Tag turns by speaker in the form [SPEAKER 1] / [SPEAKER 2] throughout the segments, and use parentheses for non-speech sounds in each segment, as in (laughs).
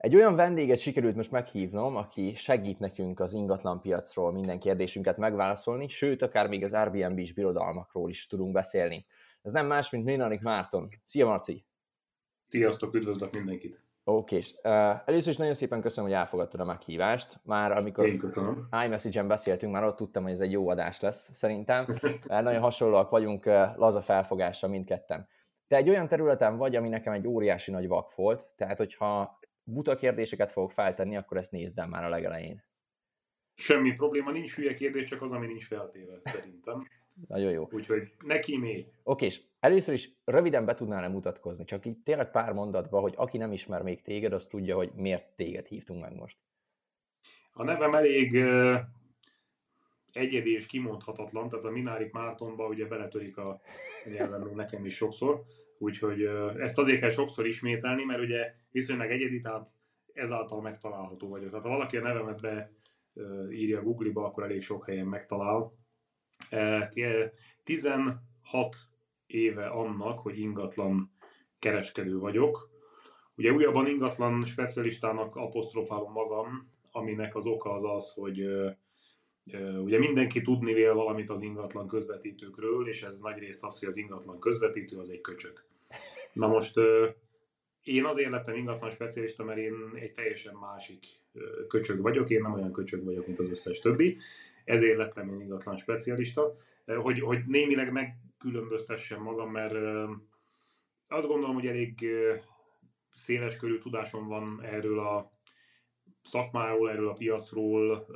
[SPEAKER 1] Egy olyan vendéget sikerült most meghívnom, aki segít nekünk az ingatlan piacról minden kérdésünket megválaszolni, sőt, akár még az Airbnb-s birodalmakról is tudunk beszélni. Ez nem más, mint Minarik Márton. Szia, Marci!
[SPEAKER 2] Sziasztok, üdvözlök mindenkit!
[SPEAKER 1] Oké, és uh, először is nagyon szépen köszönöm, hogy elfogadtad a meghívást. Már amikor iMessage-en beszéltünk, már ott tudtam, hogy ez egy jó adás lesz, szerintem. (laughs) nagyon hasonlóak vagyunk, uh, laza felfogásra mindketten. Te egy olyan területen vagy, ami nekem egy óriási nagy vak volt, tehát hogyha buta kérdéseket fogok feltenni, akkor ezt nézd el már a legelején.
[SPEAKER 2] Semmi probléma, nincs hülye kérdés, csak az, ami nincs feltéve, szerintem.
[SPEAKER 1] Nagyon jó.
[SPEAKER 2] Úgyhogy neki mély.
[SPEAKER 1] Oké, és először is röviden be tudnál-e mutatkozni, csak így tényleg pár mondatba, hogy aki nem ismer még téged, az tudja, hogy miért téged hívtunk meg most.
[SPEAKER 2] A nevem elég uh, egyedi és kimondhatatlan, tehát a Minárik Mártonba ugye beletörik a nyelvem nekem is sokszor, úgyhogy ezt azért kell sokszor ismételni, mert ugye viszonylag egyedi, tehát ezáltal megtalálható vagyok. Tehát ha valaki a nevemet be írja Google-ba, akkor elég sok helyen megtalál, 16 éve annak, hogy ingatlan kereskedő vagyok. Ugye újabban ingatlan specialistának apostrofálom magam, aminek az oka az az, hogy ugye mindenki tudni vél valamit az ingatlan közvetítőkről, és ez nagyrészt az, hogy az ingatlan közvetítő az egy köcsög. Na most én azért lettem ingatlan specialista, mert én egy teljesen másik köcsög vagyok, én nem olyan köcsög vagyok, mint az összes többi, ezért lettem én ingatlan specialista, hogy, hogy némileg megkülönböztessem magam, mert azt gondolom, hogy elég széles körű tudásom van erről a szakmáról, erről a piacról,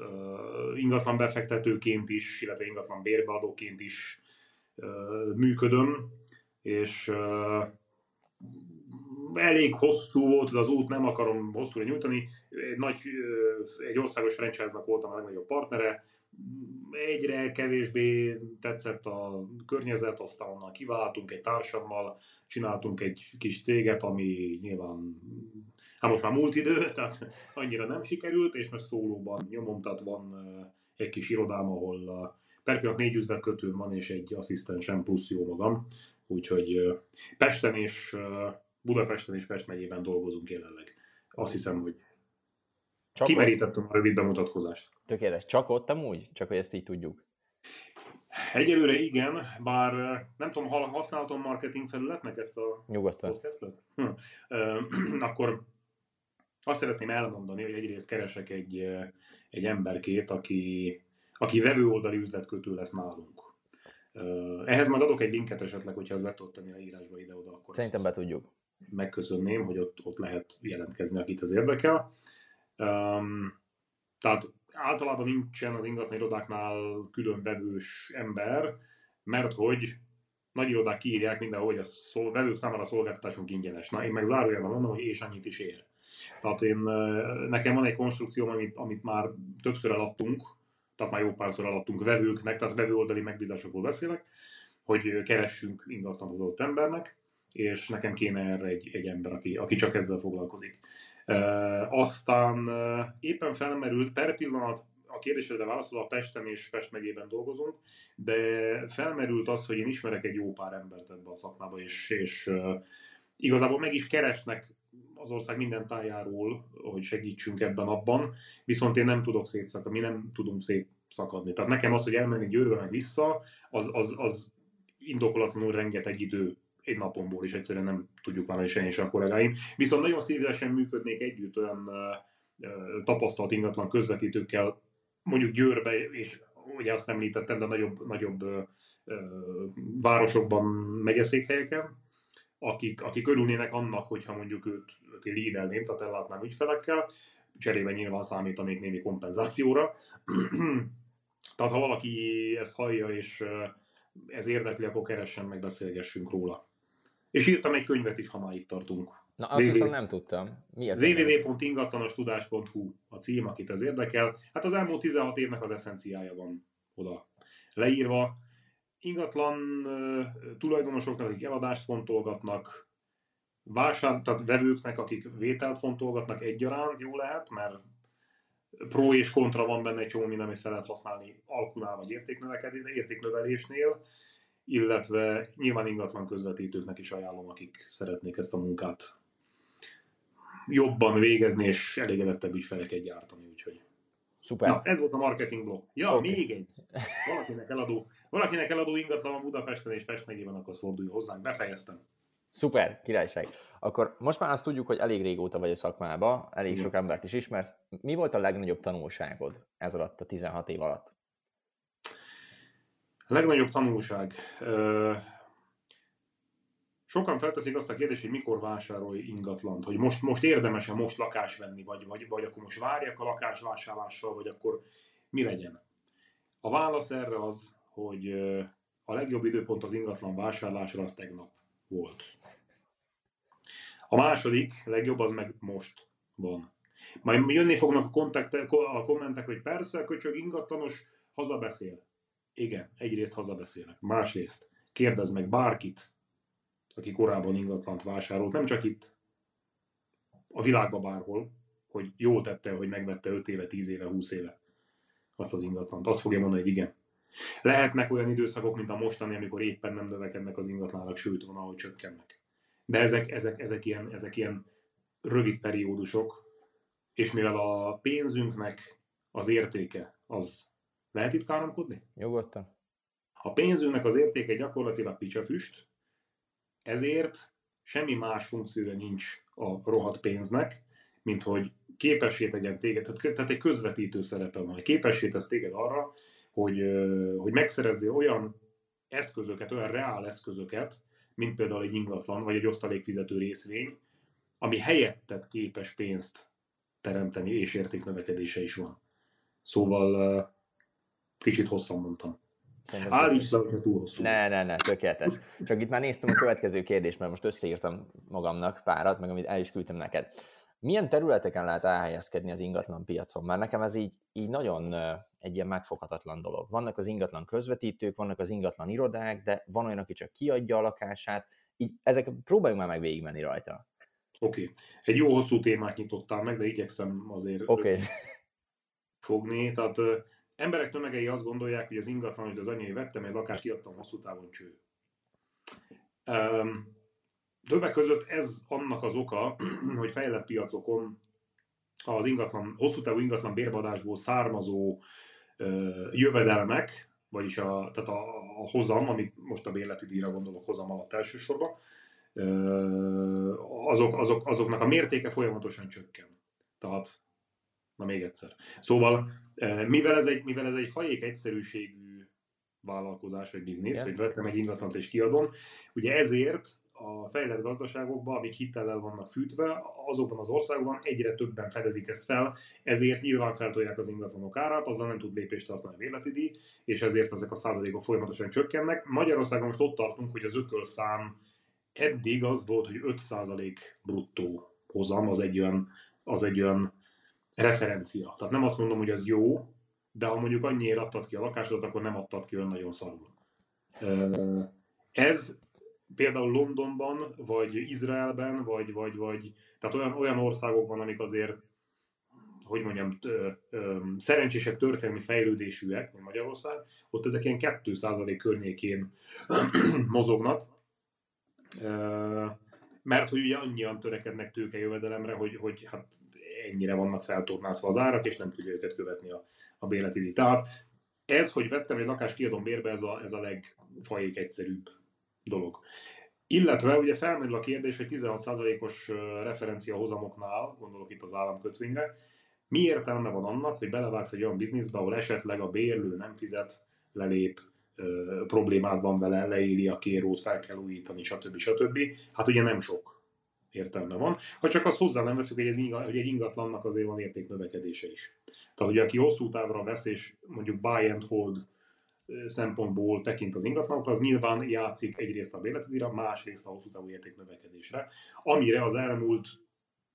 [SPEAKER 2] ingatlan befektetőként is, illetve ingatlan bérbeadóként is működöm, és elég hosszú volt az út, nem akarom hosszúra nyújtani. Egy, nagy, egy országos franchise-nak voltam a legnagyobb partnere, egyre kevésbé tetszett a környezet, aztán onnan kiváltunk egy társammal, csináltunk egy kis céget, ami nyilván, hát most már múlt idő, (laughs) tehát annyira nem sikerült, és most szólóban nyomom, tehát van egy kis irodám, ahol per pillanat négy üzletkötőm van, és egy asszisztensem plusz jó magam, úgyhogy Pesten és Budapesten és Pest megyében dolgozunk jelenleg. Azt hiszem, hogy csak kimerítettem a rövid bemutatkozást.
[SPEAKER 1] Tökéletes. Csak ott amúgy? Csak hogy ezt így tudjuk.
[SPEAKER 2] Egyelőre igen, bár nem tudom, használhatom marketing felületnek ezt a
[SPEAKER 1] Nyugodtan.
[SPEAKER 2] podcastot? Hm. (clears throat) Akkor azt szeretném elmondani, hogy egyrészt keresek egy, egy emberkét, aki, aki vevőoldali üzletkötő lesz nálunk. Ehhez majd adok egy linket esetleg, hogyha az be tudod tenni a írásba ide-oda. Akkor
[SPEAKER 1] Szerintem be tudjuk
[SPEAKER 2] megköszönném, hogy ott, ott lehet jelentkezni, akit az érdekel. Um, tehát általában nincsen az ingatlan irodáknál külön vevős ember, mert hogy nagy irodák kiírják mindenhol, hogy a szol, vevők számára a szolgáltatásunk ingyenes. Na, én meg zárójelben mondom, hogy és annyit is ér. Tehát én, nekem van egy konstrukció, amit, amit már többször eladtunk, tehát már jó párszor eladtunk vevőknek, tehát vevőoldali megbízásokból beszélek, hogy keressünk ingatlan adott embernek, és nekem kéne erre egy, egy ember, aki, aki csak ezzel foglalkozik. E, aztán e, éppen felmerült, per pillanat a kérdésedre válaszol, a Pesten és Pest megyében dolgozunk, de felmerült az, hogy én ismerek egy jó pár embert ebbe a szakmába, és, és e, igazából meg is keresnek az ország minden tájáról, hogy segítsünk ebben abban, viszont én nem tudok szétszakadni, mi nem tudunk szétszakadni. Tehát nekem az, hogy elmenni Győrbe meg vissza, az, az, az indokolatlanul rengeteg idő egy napomból is egyszerűen nem tudjuk vállalni senki sem a kollégáim. Viszont nagyon szívesen működnék együtt olyan tapasztalt ingatlan közvetítőkkel, mondjuk Győrbe, és ugye azt említettem, de nagyobb, nagyobb ö, ö, városokban, megyeszékhelyeken, akik, akik örülnének annak, hogyha mondjuk őt, őt lídelném, tehát ellátnám ügyfelekkel, cserébe nyilván számítanék némi kompenzációra. (clears throat) tehát ha valaki ezt hallja, és ez érdekli, akkor keressen meg, beszélgessünk róla. És írtam egy könyvet is, ha már itt tartunk.
[SPEAKER 1] Na, azt viszont nem tudtam.
[SPEAKER 2] www.ingatlanostudás.hu a cím, akit ez érdekel. Hát az elmúlt 16 évnek az eszenciája van oda leírva. Ingatlan tulajdonosoknak, akik eladást fontolgatnak, vásár, tehát vevőknek, akik vételt fontolgatnak egyaránt, jó lehet, mert pro és kontra van benne egy csomó minden, amit fel lehet használni alkunál vagy értéknövelésnél illetve nyilván ingatlan közvetítőknek is ajánlom, akik szeretnék ezt a munkát jobban végezni, és elégedettebb ügyfeleket gyártani, úgyhogy. Szuper. Na, ez volt a marketing blog. Ja, okay. még egy. Valakinek eladó, valakinek eladó ingatlan van Budapesten és Pest megyében, akkor fordulj hozzánk. Befejeztem.
[SPEAKER 1] Szuper, királyság. Akkor most már azt tudjuk, hogy elég régóta vagy a szakmába, elég Igen. sok embert is ismersz. Mi volt a legnagyobb tanulságod ez alatt a 16 év alatt?
[SPEAKER 2] A legnagyobb tanulság. Sokan felteszik azt a kérdést, hogy mikor vásárolj ingatlant, hogy most, most érdemes-e most lakás venni, vagy, vagy, vagy akkor most várjak a lakásvásárlással, vagy akkor mi legyen. A válasz erre az, hogy a legjobb időpont az ingatlan vásárlásra az tegnap volt. A második legjobb az meg most van. Majd jönni fognak a, a kommentek, hogy persze, köcsög ingatlanos, hazabeszél. Igen, egyrészt hazabeszélek. Másrészt kérdez meg bárkit, aki korábban ingatlant vásárolt, nem csak itt, a világban bárhol, hogy jól tette, hogy megvette 5 éve, 10 éve, 20 éve azt az ingatlant. Azt fogja mondani, hogy igen. Lehetnek olyan időszakok, mint a mostani, amikor éppen nem növekednek az ingatlanak, sőt, van, ahogy csökkennek. De ezek, ezek, ezek, ilyen, ezek ilyen rövid periódusok, és mivel a pénzünknek az értéke, az lehet itt káromkodni?
[SPEAKER 1] Nyugodtan.
[SPEAKER 2] A pénzünknek az értéke gyakorlatilag picsafüst, ezért semmi más funkciója nincs a rohadt pénznek, mint hogy képessé tegyen téged, tehát egy közvetítő szerepe van, képessé tesz téged arra, hogy, hogy megszerezzél olyan eszközöket, olyan reál eszközöket, mint például egy ingatlan, vagy egy osztalékfizető részvény, ami helyettet képes pénzt teremteni, és értéknövekedése is van. Szóval kicsit hosszan mondtam. Állíts le, hogyha túl hosszú.
[SPEAKER 1] Ne, ne, ne, tökéletes. Csak itt már néztem a következő kérdést, mert most összeírtam magamnak párat, meg amit el is küldtem neked. Milyen területeken lehet elhelyezkedni az ingatlan piacon? Mert nekem ez így, így nagyon egy ilyen megfoghatatlan dolog. Vannak az ingatlan közvetítők, vannak az ingatlan irodák, de van olyan, aki csak kiadja a lakását. Így ezek próbáljunk már meg végigmenni rajta.
[SPEAKER 2] Oké. Okay. Egy jó hosszú témát nyitottál meg, de igyekszem azért
[SPEAKER 1] okay.
[SPEAKER 2] fogni. Tehát emberek tömegei azt gondolják, hogy az ingatlan, hogy az anyai vettem egy lakást, kiadtam hosszú távon cső. Um, többek között ez annak az oka, (clears throat) hogy fejlett piacokon az ingatlan, hosszú távú ingatlan bérbadásból származó ö, jövedelmek, vagyis a, tehát a, a hozam, amit most a bérleti díjra gondolok hozam alatt elsősorban, ö, azok, azok, azoknak a mértéke folyamatosan csökken. Tehát, na még egyszer. Szóval, mivel ez egy, mivel ez egy fajék egyszerűségű vállalkozás vagy biznisz, yeah. hogy vettem egy ingatlant és kiadom, ugye ezért a fejlett gazdaságokban, amik hitellel vannak fűtve, azokban az országokban egyre többen fedezik ezt fel, ezért nyilván feltolják az ingatlanok árát, azzal nem tud lépést tartani a véleti díj, és ezért ezek a százalékok folyamatosan csökkennek. Magyarországon most ott tartunk, hogy az ökölszám eddig az volt, hogy 5 százalék bruttó hozam, az egy olyan, az egy olyan referencia. Tehát nem azt mondom, hogy ez jó, de ha mondjuk annyiért adtad ki a lakásodat, akkor nem adtad ki olyan nagyon szarul. Ez például Londonban, vagy Izraelben, vagy, vagy, vagy tehát olyan, olyan országokban, amik azért hogy mondjam, ö, ö, szerencsésebb történelmi fejlődésűek, mint Magyarország, ott ezek ilyen 2% környékén (clears throat) mozognak, ö, mert hogy ugye annyian törekednek tőkejövedelemre, hogy, hogy hát ennyire vannak feltornászva az árak, és nem tudja őket követni a, a bérleti Tehát ez, hogy vettem egy lakást, kiadom bérbe, ez a, ez a legfajék egyszerűbb dolog. Illetve ugye felmerül a kérdés, hogy 16%-os referencia hozamoknál, gondolok itt az államkötvényre, mi értelme van annak, hogy belevágsz egy olyan bizniszbe, ahol esetleg a bérlő nem fizet, lelép, ö, problémád van vele, leéli a kérót, fel kell újítani, stb. stb. Hát ugye nem sok értelme van. Ha csak azt hozzá nem veszük, hogy, ez inga, hogy egy ingatlannak azért van értéknövekedése is. Tehát ugye aki hosszú távra vesz, és mondjuk buy and hold szempontból tekint az ingatlanokra, az nyilván játszik egyrészt a bérletedíjra, másrészt a hosszú távú érték növekedésre, amire az elmúlt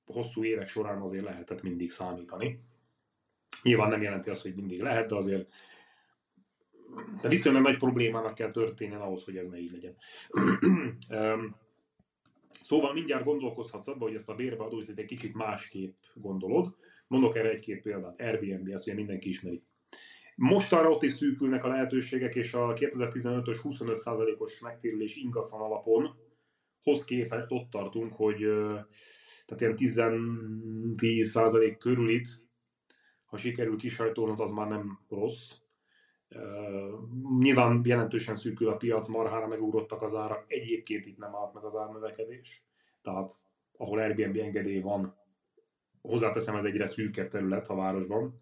[SPEAKER 2] hosszú évek során azért lehetett mindig számítani. Nyilván nem jelenti azt, hogy mindig lehet, de azért de viszonylag nagy problémának kell történjen ahhoz, hogy ez ne így legyen. (clears throat) szóval mindjárt gondolkozhatsz abba, hogy ezt a bérbeadósítást egy kicsit másképp gondolod. Mondok erre egy-két példát. Airbnb, ezt ugye mindenki ismeri. Mostanra ott is szűkülnek a lehetőségek, és a 2015-ös 25%-os megtérülés ingatlan alapon hoz képest ott tartunk, hogy tehát ilyen 10-10% körül itt, ha sikerül kisajtolnod, az már nem rossz. Nyilván jelentősen szűkül a piac, marhára megugrottak az árak, egyébként itt nem állt meg az árnövekedés, tehát ahol Airbnb engedély van, hozzáteszem, ez egyre szűkebb terület a városban,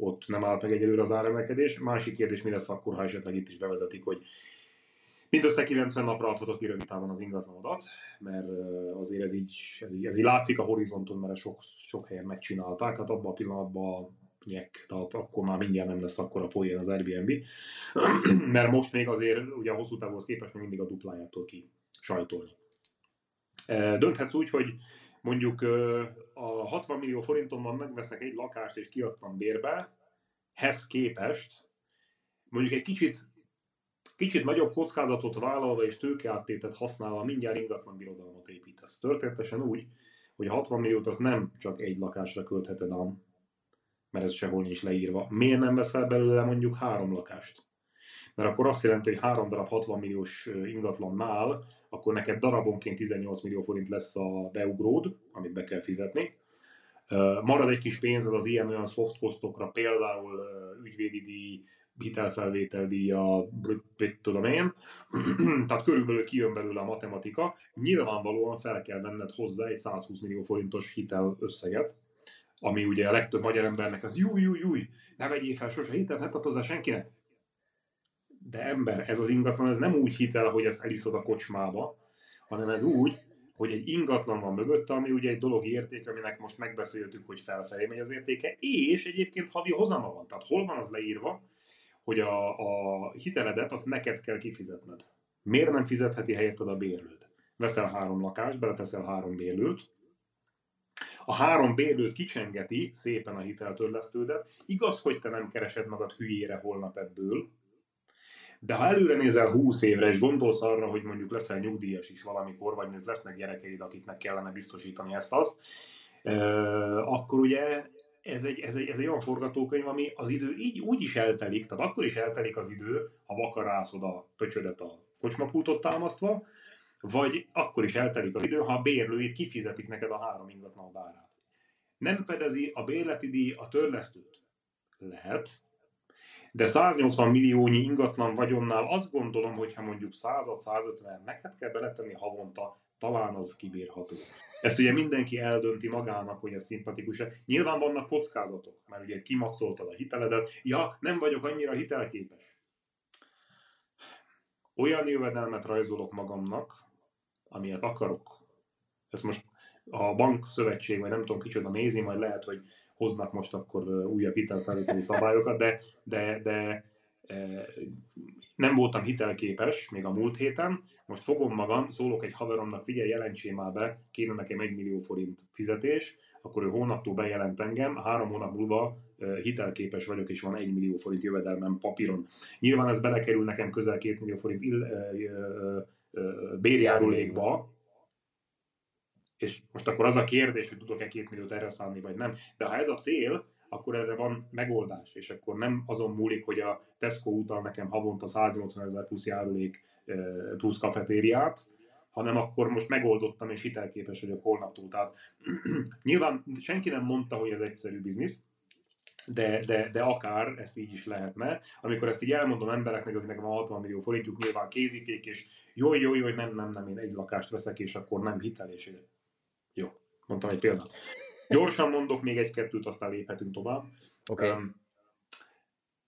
[SPEAKER 2] ott nem állt meg egyelőre az áremelkedés. Másik kérdés, mi lesz akkor, ha esetleg itt is bevezetik, hogy mindössze 90 napra adhatok ki rövid távon az ingatlanodat, mert azért ez így, ez így, ez így látszik a horizonton, mert sok, sok helyen megcsinálták, hát abban a pillanatban nyek, tehát akkor már mindjárt nem lesz akkor a poén az Airbnb, (clears throat) mert most még azért ugye a hosszú távhoz képest még mindig a duplájától ki sajtolni. Dönthetsz úgy, hogy mondjuk a 60 millió forintomban megveszek egy lakást és kiadtam bérbe, hez képest mondjuk egy kicsit, kicsit nagyobb kockázatot vállalva és tőkeáttétet használva mindjárt ingatlan birodalmat építesz. Történetesen úgy, hogy a 60 milliót az nem csak egy lakásra költheted ám, mert ez sehol nincs leírva. Miért nem veszel belőle mondjuk három lakást? Mert akkor azt jelenti, hogy három darab 60 milliós ingatlannál, akkor neked darabonként 18 millió forint lesz a beugród, amit be kell fizetni. Marad egy kis pénzed az ilyen-olyan soft costokra, például ügyvédi díj, hitelfelvétel díja, mit tudom én. (clears throat) Tehát körülbelül kijön belőle a matematika. Nyilvánvalóan fel kell venned hozzá egy 120 millió forintos hitel összeget, ami ugye a legtöbb magyar embernek az júj, júj, júj, ne vegyél fel sose hitelt, ne hozzá senkinek de ember, ez az ingatlan, ez nem úgy hitel, hogy ezt eliszod a kocsmába, hanem ez úgy, hogy egy ingatlan van mögötte, ami ugye egy dolog értéke, aminek most megbeszéltük, hogy felfelé megy az értéke, és egyébként havi hozama van. Tehát hol van az leírva, hogy a, a hiteledet azt neked kell kifizetned. Miért nem fizetheti helyetted a bérlőd? Veszel három lakást, beleteszel három bérlőt, a három bérlőt kicsengeti szépen a hiteltörlesztődet. Igaz, hogy te nem keresed magad hülyére holnap ebből, de ha előre nézel 20 évre, és gondolsz arra, hogy mondjuk leszel nyugdíjas is valamikor, vagy mondjuk lesznek gyerekeid, akiknek kellene biztosítani ezt-azt, akkor ugye ez egy, ez, egy, ez egy olyan forgatókönyv, ami az idő így úgy is eltelik, tehát akkor is eltelik az idő, ha vakarászod a pöcsödet a kocsmapultot támasztva, vagy akkor is eltelik az idő, ha a bérlőit kifizetik neked a három ingatlan árát. Nem fedezi a bérleti díj a törlesztőt? Lehet, de 180 milliónyi ingatlan vagyonnál azt gondolom, hogy ha mondjuk 100-150 neked kell beletenni havonta, talán az kibírható. Ezt ugye mindenki eldönti magának, hogy ez szimpatikus. Nyilván vannak kockázatok, mert ugye kimaxoltad a hiteledet, ja, nem vagyok annyira hitelképes. Olyan jövedelmet rajzolok magamnak, amilyet akarok. Ezt most a bank szövetség, vagy nem tudom kicsoda nézi, majd lehet, hogy hoznak most akkor újabb hitelfelvételi szabályokat, de, de, de nem voltam hitelképes még a múlt héten, most fogom magam, szólok egy haveromnak, figyelj, jelentsél már be, kéne nekem egy millió forint fizetés, akkor ő hónaptól bejelent engem, három hónap múlva hitelképes vagyok, és van egy millió forint jövedelmem papíron. Nyilván ez belekerül nekem közel két millió forint ill, ö, ö, bérjárulékba, és most akkor az a kérdés, hogy tudok-e két milliót erre szállni, vagy nem. De ha ez a cél, akkor erre van megoldás, és akkor nem azon múlik, hogy a Tesco utal nekem havonta 180 ezer plusz járulék plusz kafetériát, hanem akkor most megoldottam, és hitelképes vagyok holnaptól. Tehát (clears throat) nyilván senki nem mondta, hogy ez egyszerű biznisz, de, de, de akár ezt így is lehetne. Amikor ezt így elmondom embereknek, akiknek van 60 millió forintjuk, nyilván kézifék, és jó, jó, jó, nem, nem, nem, én egy lakást veszek, és akkor nem hitel, mondtam egy példát. Gyorsan mondok még egy-kettőt, aztán léphetünk tovább.
[SPEAKER 1] Okay. Um,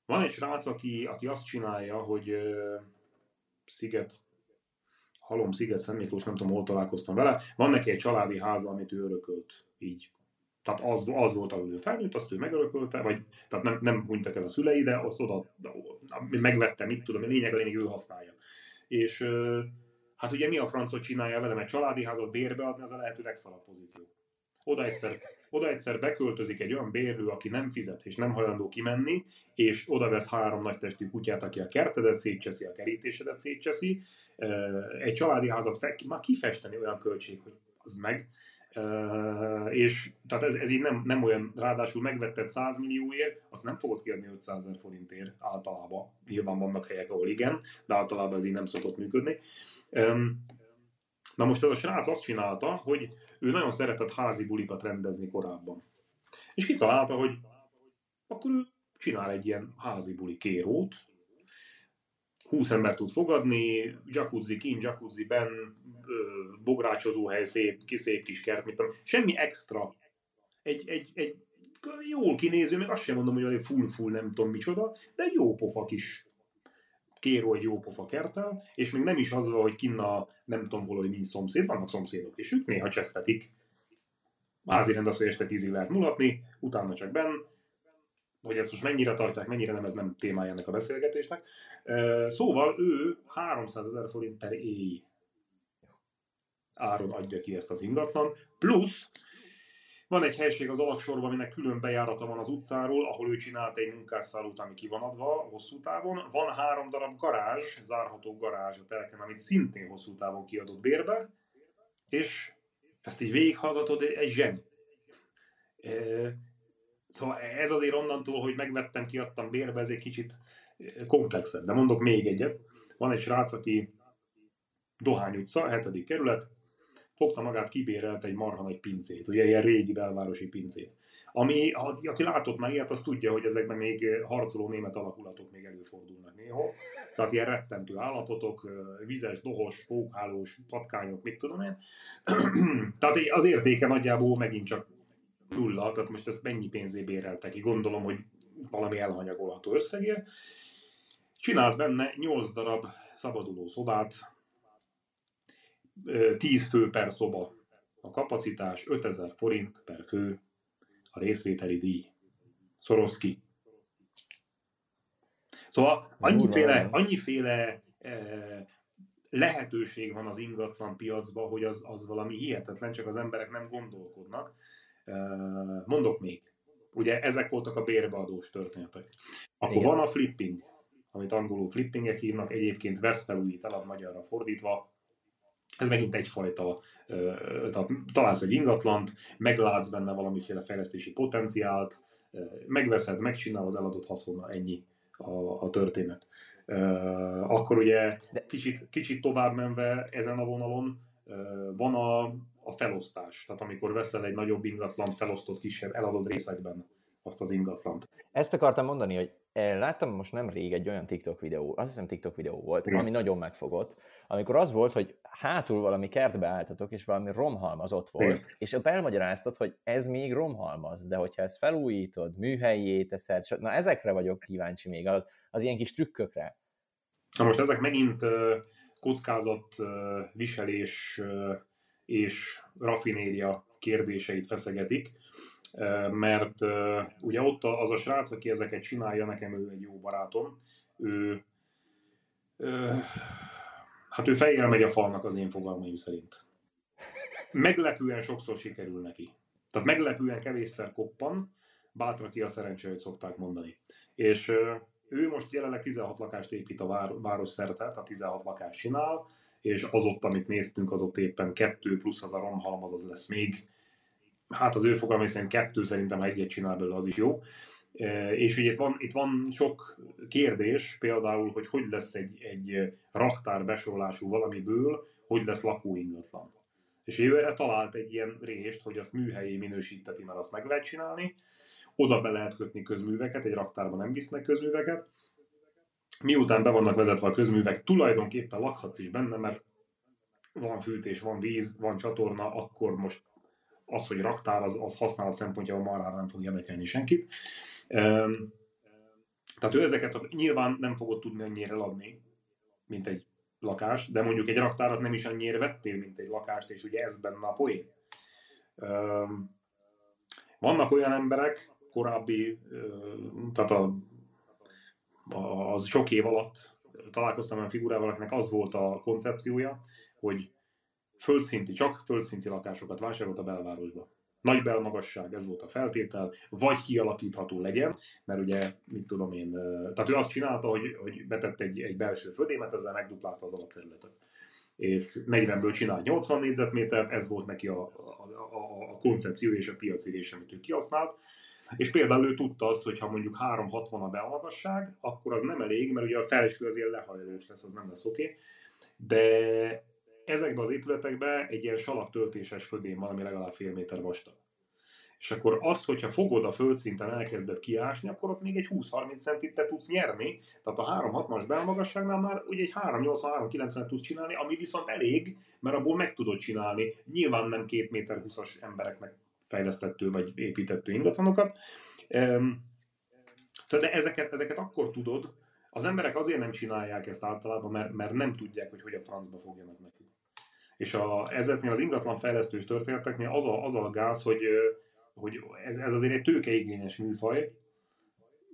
[SPEAKER 2] van egy srác, aki, aki azt csinálja, hogy uh, Sziget, Halom Sziget, Szent Miklós, nem tudom, hol találkoztam vele, van neki egy családi háza, amit ő örökölt így. Tehát az, az volt, ahol ő felnőtt, azt ő megörökölte, vagy tehát nem, nem hunytak el a szülei, de azt oda megvette, mit tudom, lényeg a lényeg, ő használja. És uh, Hát ugye mi a francot csinálja velem egy családi házat bérbe adni, az a lehető legszalabb pozíció. Oda egyszer, oda egyszer beköltözik egy olyan bérlő, aki nem fizet és nem hajlandó kimenni, és oda vesz három nagy testű kutyát, aki a kertedet szétcseszi, a kerítésedet szétcseszi. Egy családi házat fe, már kifesteni olyan költség, hogy az meg. És tehát ez, ez így nem, nem olyan, ráadásul megvetted 100 millióért, azt nem fogod kiadni 500 ezer forintért általában. Nyilván vannak helyek, ahol igen, de általában ez így nem szokott működni. Na most ez a srác azt csinálta, hogy ő nagyon szeretett házi bulikat rendezni korábban. És kitalálta, hogy akkor ő csinál egy ilyen házi buli kérót, 20 ember tud fogadni, jacuzzi kint, jacuzzi ben, bográcsozó hely, szép, szép kis kert, mit tudom, semmi extra. Egy, egy, egy jól kinéző, meg azt sem mondom, hogy egy full-full nem tudom micsoda, de jó pofa kis kéró egy jó pofa kertel, és még nem is az van, hogy kinna nem tudom hol, hogy nincs szomszéd, vannak szomszédok, és ők néha csesztetik. Házi rend az, hogy este tízig lehet mulatni, utána csak benn, hogy ezt most mennyire tartják, mennyire nem, ez nem témája ennek a beszélgetésnek. Szóval ő 300 ezer forint per éj áron adja ki ezt az ingatlan, plusz van egy helység az alaksorban, aminek külön bejárata van az utcáról, ahol ő csinált egy munkásszállót, ami ki van adva hosszú távon. Van három darab garázs, zárható garázs a telken, amit szintén hosszú távon kiadott bérbe, és ezt így végighallgatod, egy zseni. Szóval ez azért onnantól, hogy megvettem, kiadtam bérbe, ez egy kicsit komplexebb. De mondok még egyet. Van egy srác, aki Dohány utca, 7. kerület, fogta magát, kibérelt egy marha nagy pincét, ugye ilyen régi belvárosi pincét. Ami, aki látott már ilyet, az tudja, hogy ezekben még harcoló német alakulatok még előfordulnak néha. Tehát ilyen rettentő állapotok, vizes, dohos, pókhálós, patkányok, mit tudom én. (clears throat) Tehát az értéke nagyjából megint csak nulla, tehát most ezt mennyi pénzé béreltek ki, gondolom, hogy valami elhanyagolható összegért. Csinált benne 8 darab szabaduló szobát, 10 fő per szoba a kapacitás, 5000 forint per fő a részvételi díj. Szorozd ki. Szóval annyiféle, annyiféle eh, lehetőség van az ingatlan piacban, hogy az, az valami hihetetlen, csak az emberek nem gondolkodnak. Mondok még. Ugye ezek voltak a bérbeadós történetek. Akkor Igen. van a flipping, amit angolul flippingek hívnak, egyébként vesz felújít el, magyarra fordítva, ez megint egyfajta, tehát találsz egy ingatlant, meglátsz benne valamiféle fejlesztési potenciált, megveszed, megcsinálod, eladod haszonnal, ennyi a, a történet. Akkor ugye kicsit, kicsit tovább menve ezen a vonalon van a, a felosztás, tehát amikor veszel egy nagyobb ingatlant, felosztott kisebb, eladod részekben azt az ingatlant.
[SPEAKER 1] Ezt akartam mondani, hogy eh, láttam most nem rég egy olyan TikTok videó, azt hiszem TikTok videó volt, Igen. ami nagyon megfogott, amikor az volt, hogy hátul valami kertbe álltatok, és valami romhalmaz ott volt, Igen. és ott elmagyaráztad, hogy ez még romhalmaz, de hogyha ezt felújítod, műhelyé teszed, na ezekre vagyok kíváncsi még, az, az ilyen kis trükkökre.
[SPEAKER 2] Na most ezek megint uh, és rafinéria kérdéseit feszegetik mert ugye ott az a srác, aki ezeket csinálja, nekem ő egy jó barátom, ő, hát ő fejjel megy a falnak az én fogalmaim szerint. Meglepően sokszor sikerül neki. Tehát meglepően kevésszer koppan, bátra ki a szerencsé, hogy szokták mondani. És ő most jelenleg 16 lakást épít a város szerte, tehát 16 lakást csinál, és az ott, amit néztünk, az ott éppen kettő plusz az a romhalmaz, az lesz még hát az ő fogalmai szerint kettő szerintem, egyet csinál belőle, az is jó. És ugye itt van, itt van sok kérdés, például, hogy hogy lesz egy, egy raktár besorolású valamiből, hogy lesz lakóingatlan. És ő erre talált egy ilyen rést, hogy azt műhelyi minősíteti, mert azt meg lehet csinálni. Oda be lehet kötni közműveket, egy raktárban nem visznek közműveket. Miután be vannak vezetve a közművek, tulajdonképpen lakhatsz is benne, mert van fűtés, van víz, van csatorna, akkor most az, hogy raktár, az, az használat szempontjából marhára nem fog érdekelni senkit. Tehát ő ezeket nyilván nem fogod tudni annyira eladni, mint egy lakást, de mondjuk egy raktárat nem is annyira vettél, mint egy lakást, és ugye ez benne a poén. Vannak olyan emberek, korábbi, tehát a, az sok év alatt találkoztam olyan figurával, akinek az volt a koncepciója, hogy földszinti, csak földszinti lakásokat vásárolt a belvárosba. Nagy belmagasság, ez volt a feltétel, vagy kialakítható legyen, mert ugye, mit tudom én, tehát ő azt csinálta, hogy, hogy betett egy, egy belső födémet, ezzel megduplázta az alapterületet. És 40-ből csinált 80 négyzetmétert, ez volt neki a, a, a, a koncepció és a piacérés, amit ő kihasznált. És például ő tudta azt, hogy ha mondjuk 360 a belmagasság, akkor az nem elég, mert ugye a felső azért lehajlós lesz, az nem lesz oké. Okay. De ezekben az épületekben egy ilyen salaktöltéses födém van, ami legalább fél méter vastag. És akkor azt, hogyha fogod a földszinten elkezded kiásni, akkor ott még egy 20-30 centit te tudsz nyerni. Tehát a 360-as belmagasságnál már ugye egy 380-390 tudsz csinálni, ami viszont elég, mert abból meg tudod csinálni. Nyilván nem 2 méter 20-as embereknek fejlesztettő vagy építettő ingatlanokat. Szóval de ezeket, ezeket akkor tudod, az emberek azért nem csinálják ezt általában, mert, mert nem tudják, hogy hogy a francba fogjanak nekünk. És a, ezeknél az ingatlan fejlesztős történeteknél az a, az a gáz, hogy, hogy ez, ez azért egy tőkeigényes műfaj,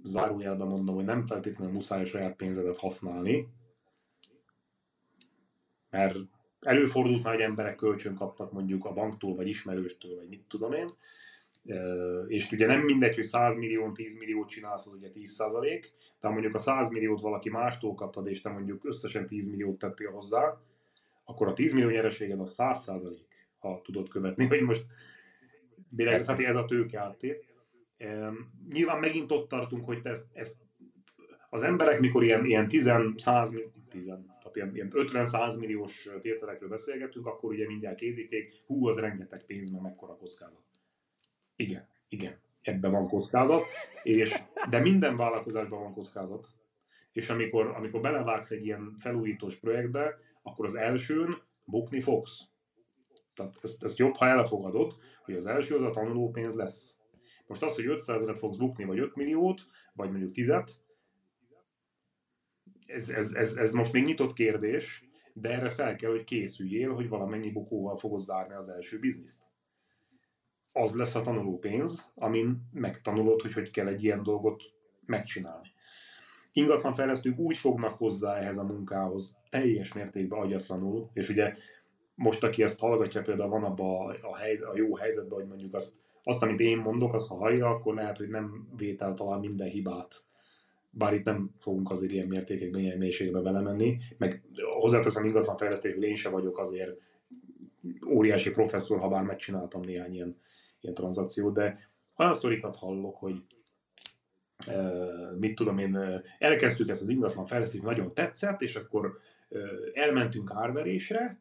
[SPEAKER 2] zárójelben mondom, hogy nem feltétlenül muszáj a saját pénzedet használni, mert előfordult már, hogy emberek kölcsön kaptak mondjuk a banktól, vagy ismerőstől, vagy mit tudom én, és ugye nem mindegy, hogy 100 millió, 10 milliót csinálsz, az ugye 10 százalék, de mondjuk a 100 milliót valaki mástól kaptad, és te mondjuk összesen 10 milliót tettél hozzá, akkor a 10 millió nyereséged a 100 százalék, ha tudod követni, hogy most billegezheti ez a tőke áttét. Nyilván megint ott tartunk, hogy te ezt, ezt az emberek, mikor ilyen, ilyen 10, 100, 10, tehát ilyen, ilyen 50-100 milliós tételekről beszélgetünk, akkor ugye mindjárt kézíték, hú, az rengeteg pénz, mert mekkora kockázat. Igen, igen, ebben van kockázat, és, de minden vállalkozásban van kockázat. És amikor, amikor belevágsz egy ilyen felújítós projektbe, akkor az elsőn bukni fogsz. Tehát ezt, ezt jobb, ha elfogadod, hogy az első az a tanulópénz lesz. Most az, hogy 500 ezeret fogsz bukni, vagy 5 milliót, vagy mondjuk 10 ez, ez, ez, ez most még nyitott kérdés, de erre fel kell, hogy készüljél, hogy valamennyi bukóval fogod zárni az első bizniszt az lesz a tanulópénz, amin megtanulod, hogy hogy kell egy ilyen dolgot megcsinálni. Ingatlan fejlesztők úgy fognak hozzá ehhez a munkához teljes mértékben agyatlanul, és ugye most, aki ezt hallgatja, például van abban a, helyz, a jó helyzetben, hogy mondjuk azt, azt, amit én mondok, azt ha hallja, akkor lehet, hogy nem vétel talán minden hibát. Bár itt nem fogunk azért ilyen mértékekben, ilyen mélységbe belemenni, meg hozzáteszem ingatlan fejlesztésből én sem vagyok azért óriási professzor, ha bár megcsináltam néhány ilyen ilyen tranzakciót, de olyan sztorikat hallok, hogy mit tudom én, elkezdtük ezt az ingatlan fejlesztést, nagyon tetszett, és akkor elmentünk árverésre,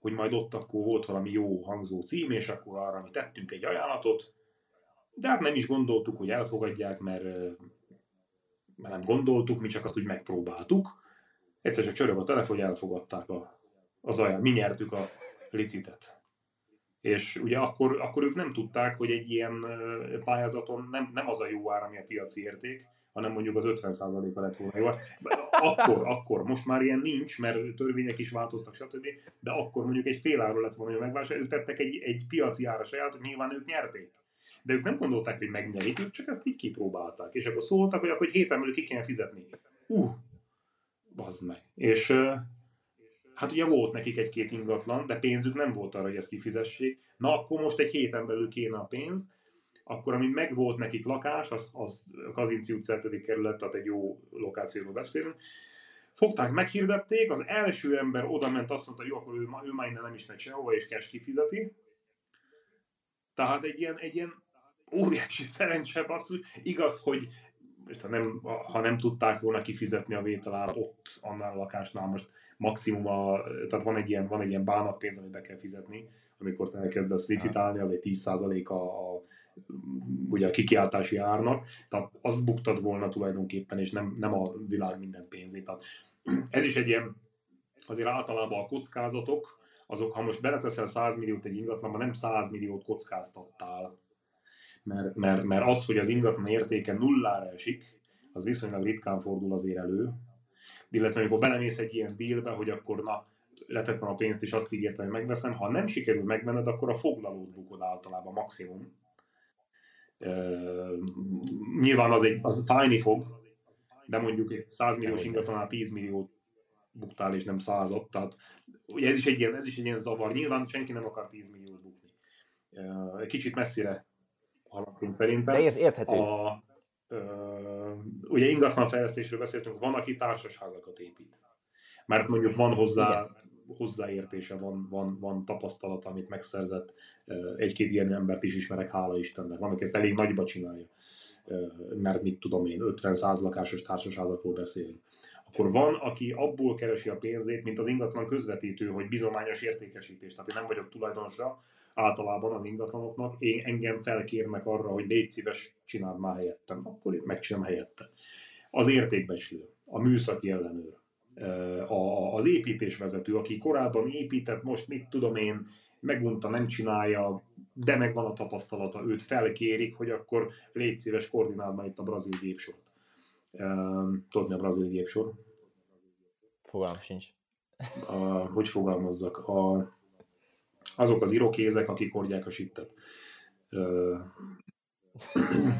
[SPEAKER 2] hogy majd ott akkor volt valami jó hangzó cím, és akkor arra mi tettünk egy ajánlatot, de hát nem is gondoltuk, hogy elfogadják, mert, mert nem gondoltuk, mi csak azt úgy megpróbáltuk. Egyszer csak csörög a telefon, elfogadták a, az ajánlatot. Mi nyertük a licitet. És ugye akkor, akkor ők nem tudták, hogy egy ilyen pályázaton nem, nem az a jó ár, ami a piaci érték, hanem mondjuk az 50%-a lett volna jó. Akkor, akkor, most már ilyen nincs, mert törvények is változtak, stb. De akkor mondjuk egy fél áról lett volna, hogy megvásárolják, ők tettek egy, egy piaci ára saját, hogy nyilván ők nyerték. De ők nem gondolták, hogy megnyerik, ők csak ezt így kipróbálták. És akkor szóltak, hogy akkor egy héten belül ki kéne fizetni. Uh, bazd meg. És Hát ugye volt nekik egy-két ingatlan, de pénzük nem volt arra, hogy ezt kifizessék. Na akkor most egy héten belül kéne a pénz, akkor ami meg volt nekik lakás, az, az Kazinci utca 7. kerület, tehát egy jó lokációról beszélünk, Fogták, meghirdették, az első ember oda ment, azt mondta, jó, akkor ő, ő már innen nem is megy sehova, és cash kifizeti. Tehát egy ilyen, egy ilyen óriási szerencse basszus. Igaz, hogy és ha nem, ha nem tudták volna kifizetni a vételárat ott, annál a lakásnál most maximum, a, tehát van egy ilyen, van egy ilyen bánatpénz, amit be kell fizetni, amikor te elkezdesz licitálni, az egy 10% a, a ugye a kikiáltási árnak, tehát azt buktad volna tulajdonképpen, és nem, nem a világ minden pénzét. Tehát ez is egy ilyen, azért általában a kockázatok, azok, ha most beleteszel 100 milliót egy ingatlanba, nem 100 milliót kockáztattál, mert, mert, mert az, hogy az ingatlan értéke nullára esik, az viszonylag ritkán fordul azért elő. Illetve amikor belemész egy ilyen dealbe, hogy akkor na, letettem a pénzt és azt ígértem, hogy megveszem, ha nem sikerül megvenned, akkor a foglalót bukod általában maximum. Uh, nyilván az, egy, az fájni fog, de mondjuk egy 100 milliós ingatlanál 10 milliót buktál és nem százat, tehát ugye ez is egy ilyen, ez is egy ilyen zavar. Nyilván senki nem akar 10 milliót bukni. Kicsit messzire haladtunk szerintem.
[SPEAKER 1] De ért, érthető.
[SPEAKER 2] A, ö, ugye ingatlan fejlesztésről beszéltünk, van, aki társasházakat épít. Mert mondjuk van hozzá Igen. hozzáértése, van, van, van tapasztalat, amit megszerzett. Egy-két ilyen embert is ismerek, hála Istennek. Van, aki ezt elég nagyba csinálja. Mert mit tudom én, 50-100 lakásos társasházakról beszélünk. Akkor van, aki abból keresi a pénzét, mint az ingatlan közvetítő, hogy bizományos értékesítés. Tehát én nem vagyok tulajdonosa általában az ingatlanoknak, én engem felkérnek arra, hogy légy szíves, csináld már helyettem. Akkor én megcsinálom helyette. Az értékbecslő, a műszaki ellenőr, az építésvezető, aki korábban épített, most mit tudom én, megunta, nem csinálja, de megvan a tapasztalata, őt felkérik, hogy akkor légy szíves, koordináld már itt a brazil gépsort. Tudod a brazil gépsor?
[SPEAKER 1] Fogalmam sincs.
[SPEAKER 2] A, hogy fogalmazzak? A, azok az irokézek, akik hordják a sittet.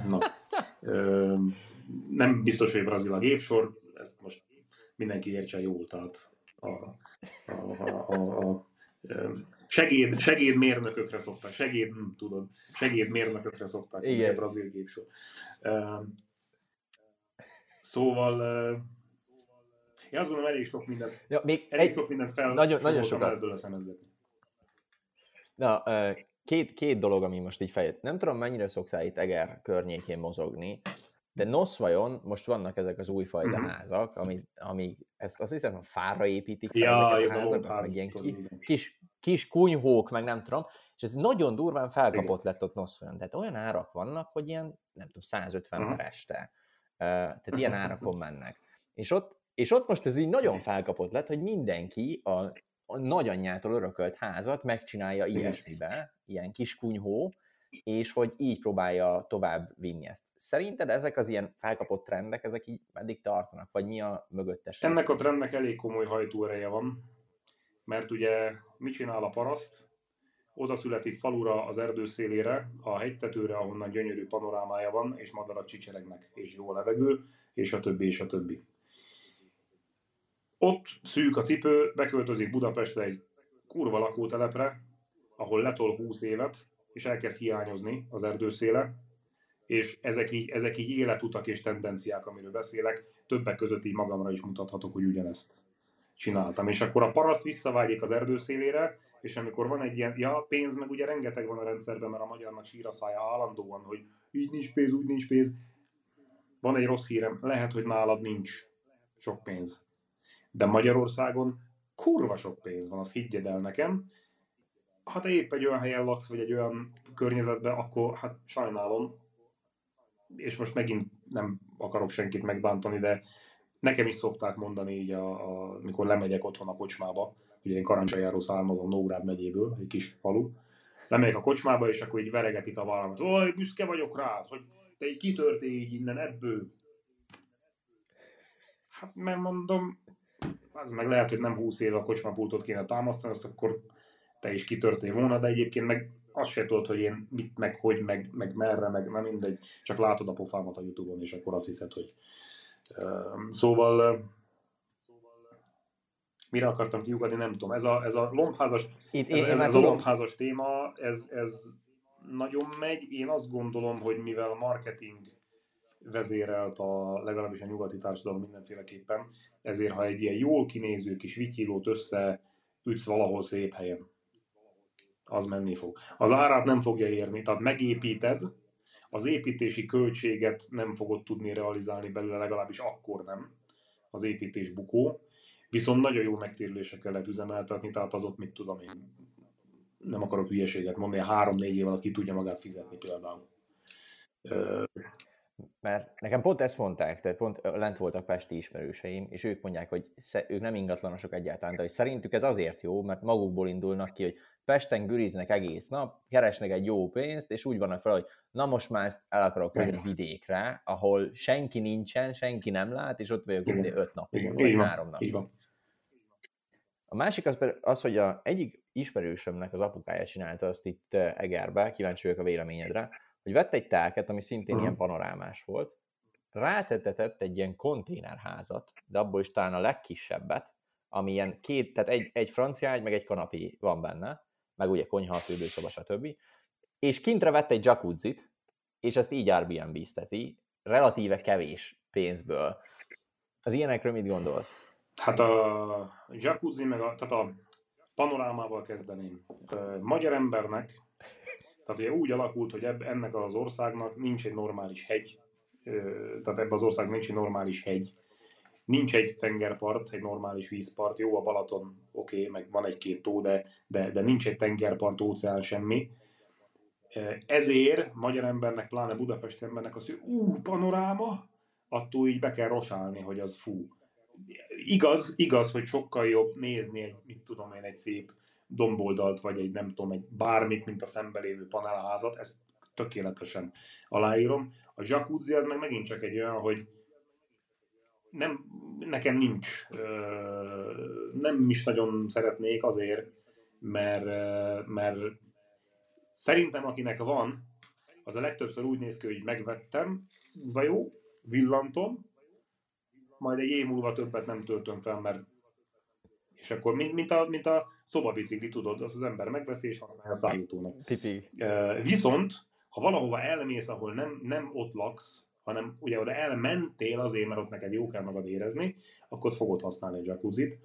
[SPEAKER 2] Na. Nem biztos, hogy brazil a gépsor, ezt most mindenki értse jól, tehát a, a, a, a, a segéd, segédmérnökökre szokták, segéd, hm, tudod, segédmérnökökre szokták, Igen. brazil gépsor. Szóval én azt gondolom, elég sok minden, ja, még elég egy, sok minden fel,
[SPEAKER 1] nagyon, nagyon sokat.
[SPEAKER 2] ebből a szemezgetni.
[SPEAKER 1] Na, két, két dolog, ami most így fejött. Nem tudom, mennyire szoktál itt Eger környékén mozogni, de NOSZ vajon most vannak ezek az újfajta uh-huh. házak, ami, ami ezt azt hiszem, a fára építik
[SPEAKER 2] fel ja,
[SPEAKER 1] ezeket a házakat, ház, meg ilyen ki, kis, kis kunyhók, meg nem tudom, és ez nagyon durván felkapott Igen. lett ott NOSZ vajon. Tehát olyan árak vannak, hogy ilyen, nem tudom, 150 uh-huh. per este. Uh, tehát ilyen árakon mennek. És ott, és ott most ez így nagyon felkapott lett, hogy mindenki a, a nagyanyjától örökölt házat megcsinálja ilyesmibe, ilyen kis kunyhó, és hogy így próbálja tovább vinni ezt. Szerinted ezek az ilyen felkapott trendek, ezek így meddig tartanak, vagy mi a mögöttes?
[SPEAKER 2] Ennek a trendnek elég komoly hajtóereje van, mert ugye mit csinál a paraszt? Oda születik falura az erdő szélére, a hegytetőre, ahonnan gyönyörű panorámája van, és madarak csicseregnek, és jó a levegő, és a többi, és a többi. Ott szűk a cipő, beköltözik Budapestre egy kurva lakótelepre, ahol letol 20 évet, és elkezd hiányozni az erdőszéle, és ezek így, ezek így életutak és tendenciák, amiről beszélek, többek között így magamra is mutathatok, hogy ugyanezt csináltam. És akkor a paraszt visszavágyik az erdőszélére, és amikor van egy ilyen, ja, pénz meg ugye rengeteg van a rendszerben, mert a magyarnak sír a szája állandóan, hogy így nincs pénz, úgy nincs pénz. Van egy rossz hírem, lehet, hogy nálad nincs sok pénz. De Magyarországon kurva sok pénz van, azt higgyed el nekem, ha te épp egy olyan helyen laksz, vagy egy olyan környezetben, akkor hát sajnálom, és most megint nem akarok senkit megbántani, de nekem is szokták mondani így, a, a, mikor lemegyek otthon a kocsmába, ugye én Karancsajáról származom Nógrád megyéből, egy kis falu, lemegyek a kocsmába, és akkor így veregetik a valamit, oj, büszke vagyok rád, hogy te így kitörtél így innen ebből. Hát mert mondom, az meg lehet, hogy nem 20 éve a kocsmapultot kéne támasztani, azt akkor te is kitörtél volna, de egyébként meg azt se tudod, hogy én mit, meg hogy, meg, meg merre, meg nem mindegy, csak látod a pofámat a Youtube-on, és akkor azt hiszed, hogy... Szóval mire akartam kiugadni, nem tudom. Ez a, ez a lombházas, Itt, ez, ez, ez a lombházas téma, ez, ez nagyon megy. Én azt gondolom, hogy mivel a marketing vezérelt a, legalábbis a nyugati társadalom mindenféleképpen, ezért ha egy ilyen jól kinéző kis vikilót össze ütsz valahol szép helyen, az menni fog. Az árát nem fogja érni, tehát megépíted, az építési költséget nem fogod tudni realizálni belőle, legalábbis akkor nem, az építés bukó, viszont nagyon jó megtérülésekkel lehet üzemeltetni, tehát az ott mit tudom én, nem akarok hülyeséget mondani, három-négy év alatt ki tudja magát fizetni például.
[SPEAKER 1] Mert nekem pont ezt mondták, tehát pont lent voltak pesti ismerőseim, és ők mondják, hogy ők nem ingatlanosok egyáltalán, de hogy szerintük ez azért jó, mert magukból indulnak ki, hogy Pesten güriznek egész nap, keresnek egy jó pénzt, és úgy vannak fel, hogy na most már ezt el akarok menni vidékre, ahol senki nincsen, senki nem lát, és ott vagyok itt öt napig, vagy három napig. A másik az, az, hogy a egyik ismerősömnek az apukája csinálta azt itt Egerbe, kíváncsi vagyok a véleményedre, hogy vett egy telket, ami szintén uh-huh. ilyen panorámás volt, rátettetett egy ilyen konténerházat, de abból is talán a legkisebbet, ami ilyen két, tehát egy, egy francia ágy, meg egy kanapé van benne, meg ugye konyha, fürdőszoba, stb. És kintre vett egy jacuzzit, és ezt így Airbnb-zteti, relatíve kevés pénzből. Az ilyenekről mit gondolsz?
[SPEAKER 2] Hát a jacuzzi, meg a, tehát a panorámával kezdeném. Magyar embernek, tehát ugye úgy alakult, hogy ebb, ennek az országnak nincs egy normális hegy, tehát ebben az országban nincs egy normális hegy, nincs egy tengerpart, egy normális vízpart, jó a Balaton, oké, okay, meg van egy-két tó, de, de, de nincs egy tengerpart, óceán, semmi. Ezért magyar embernek, pláne Budapest embernek az, hogy ú, panoráma, attól így be kell rosálni, hogy az fú. Igaz, igaz, hogy sokkal jobb nézni egy, mit tudom én, egy szép domboldalt, vagy egy nem tudom, egy bármit, mint a szembe lévő panelházat, ezt tökéletesen aláírom. A jacuzzi az meg megint csak egy olyan, hogy nem, nekem nincs, nem is nagyon szeretnék azért, mert, mert szerintem akinek van, az a legtöbbször úgy néz ki, hogy megvettem, jó, villantom, majd egy év múlva többet nem töltöm fel, mert és akkor, mint, mint, a, mint a szobabicikli, tudod, az az ember megveszi és használja a szállítónak.
[SPEAKER 1] Tipi.
[SPEAKER 2] Viszont, ha valahova elmész, ahol nem, nem ott laksz, hanem ugye oda elmentél azért, mert ott neked jó kell magad érezni, akkor fogod használni a jacuzzit.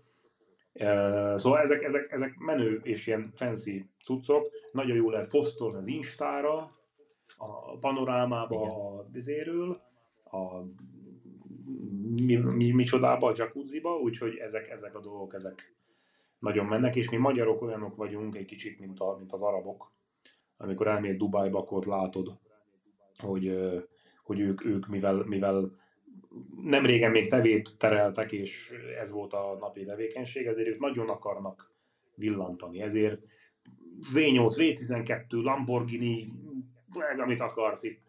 [SPEAKER 2] Szóval ezek, ezek, ezek menő és ilyen fancy cuccok, nagyon jól lehet posztolni az Instára, a panorámába a vizéről, a mi, mi, micsodába, a jacuzziba, úgyhogy ezek, ezek a dolgok, ezek nagyon mennek, és mi magyarok olyanok vagyunk egy kicsit, mint, a, mint az arabok. Amikor elmész Dubájba, akkor ott látod, hogy, hogy ők, ők mivel, mivel nem régen még tevét tereltek, és ez volt a napi tevékenység, ezért ők nagyon akarnak villantani. Ezért V8, V12, Lamborghini, meg amit akarsz itt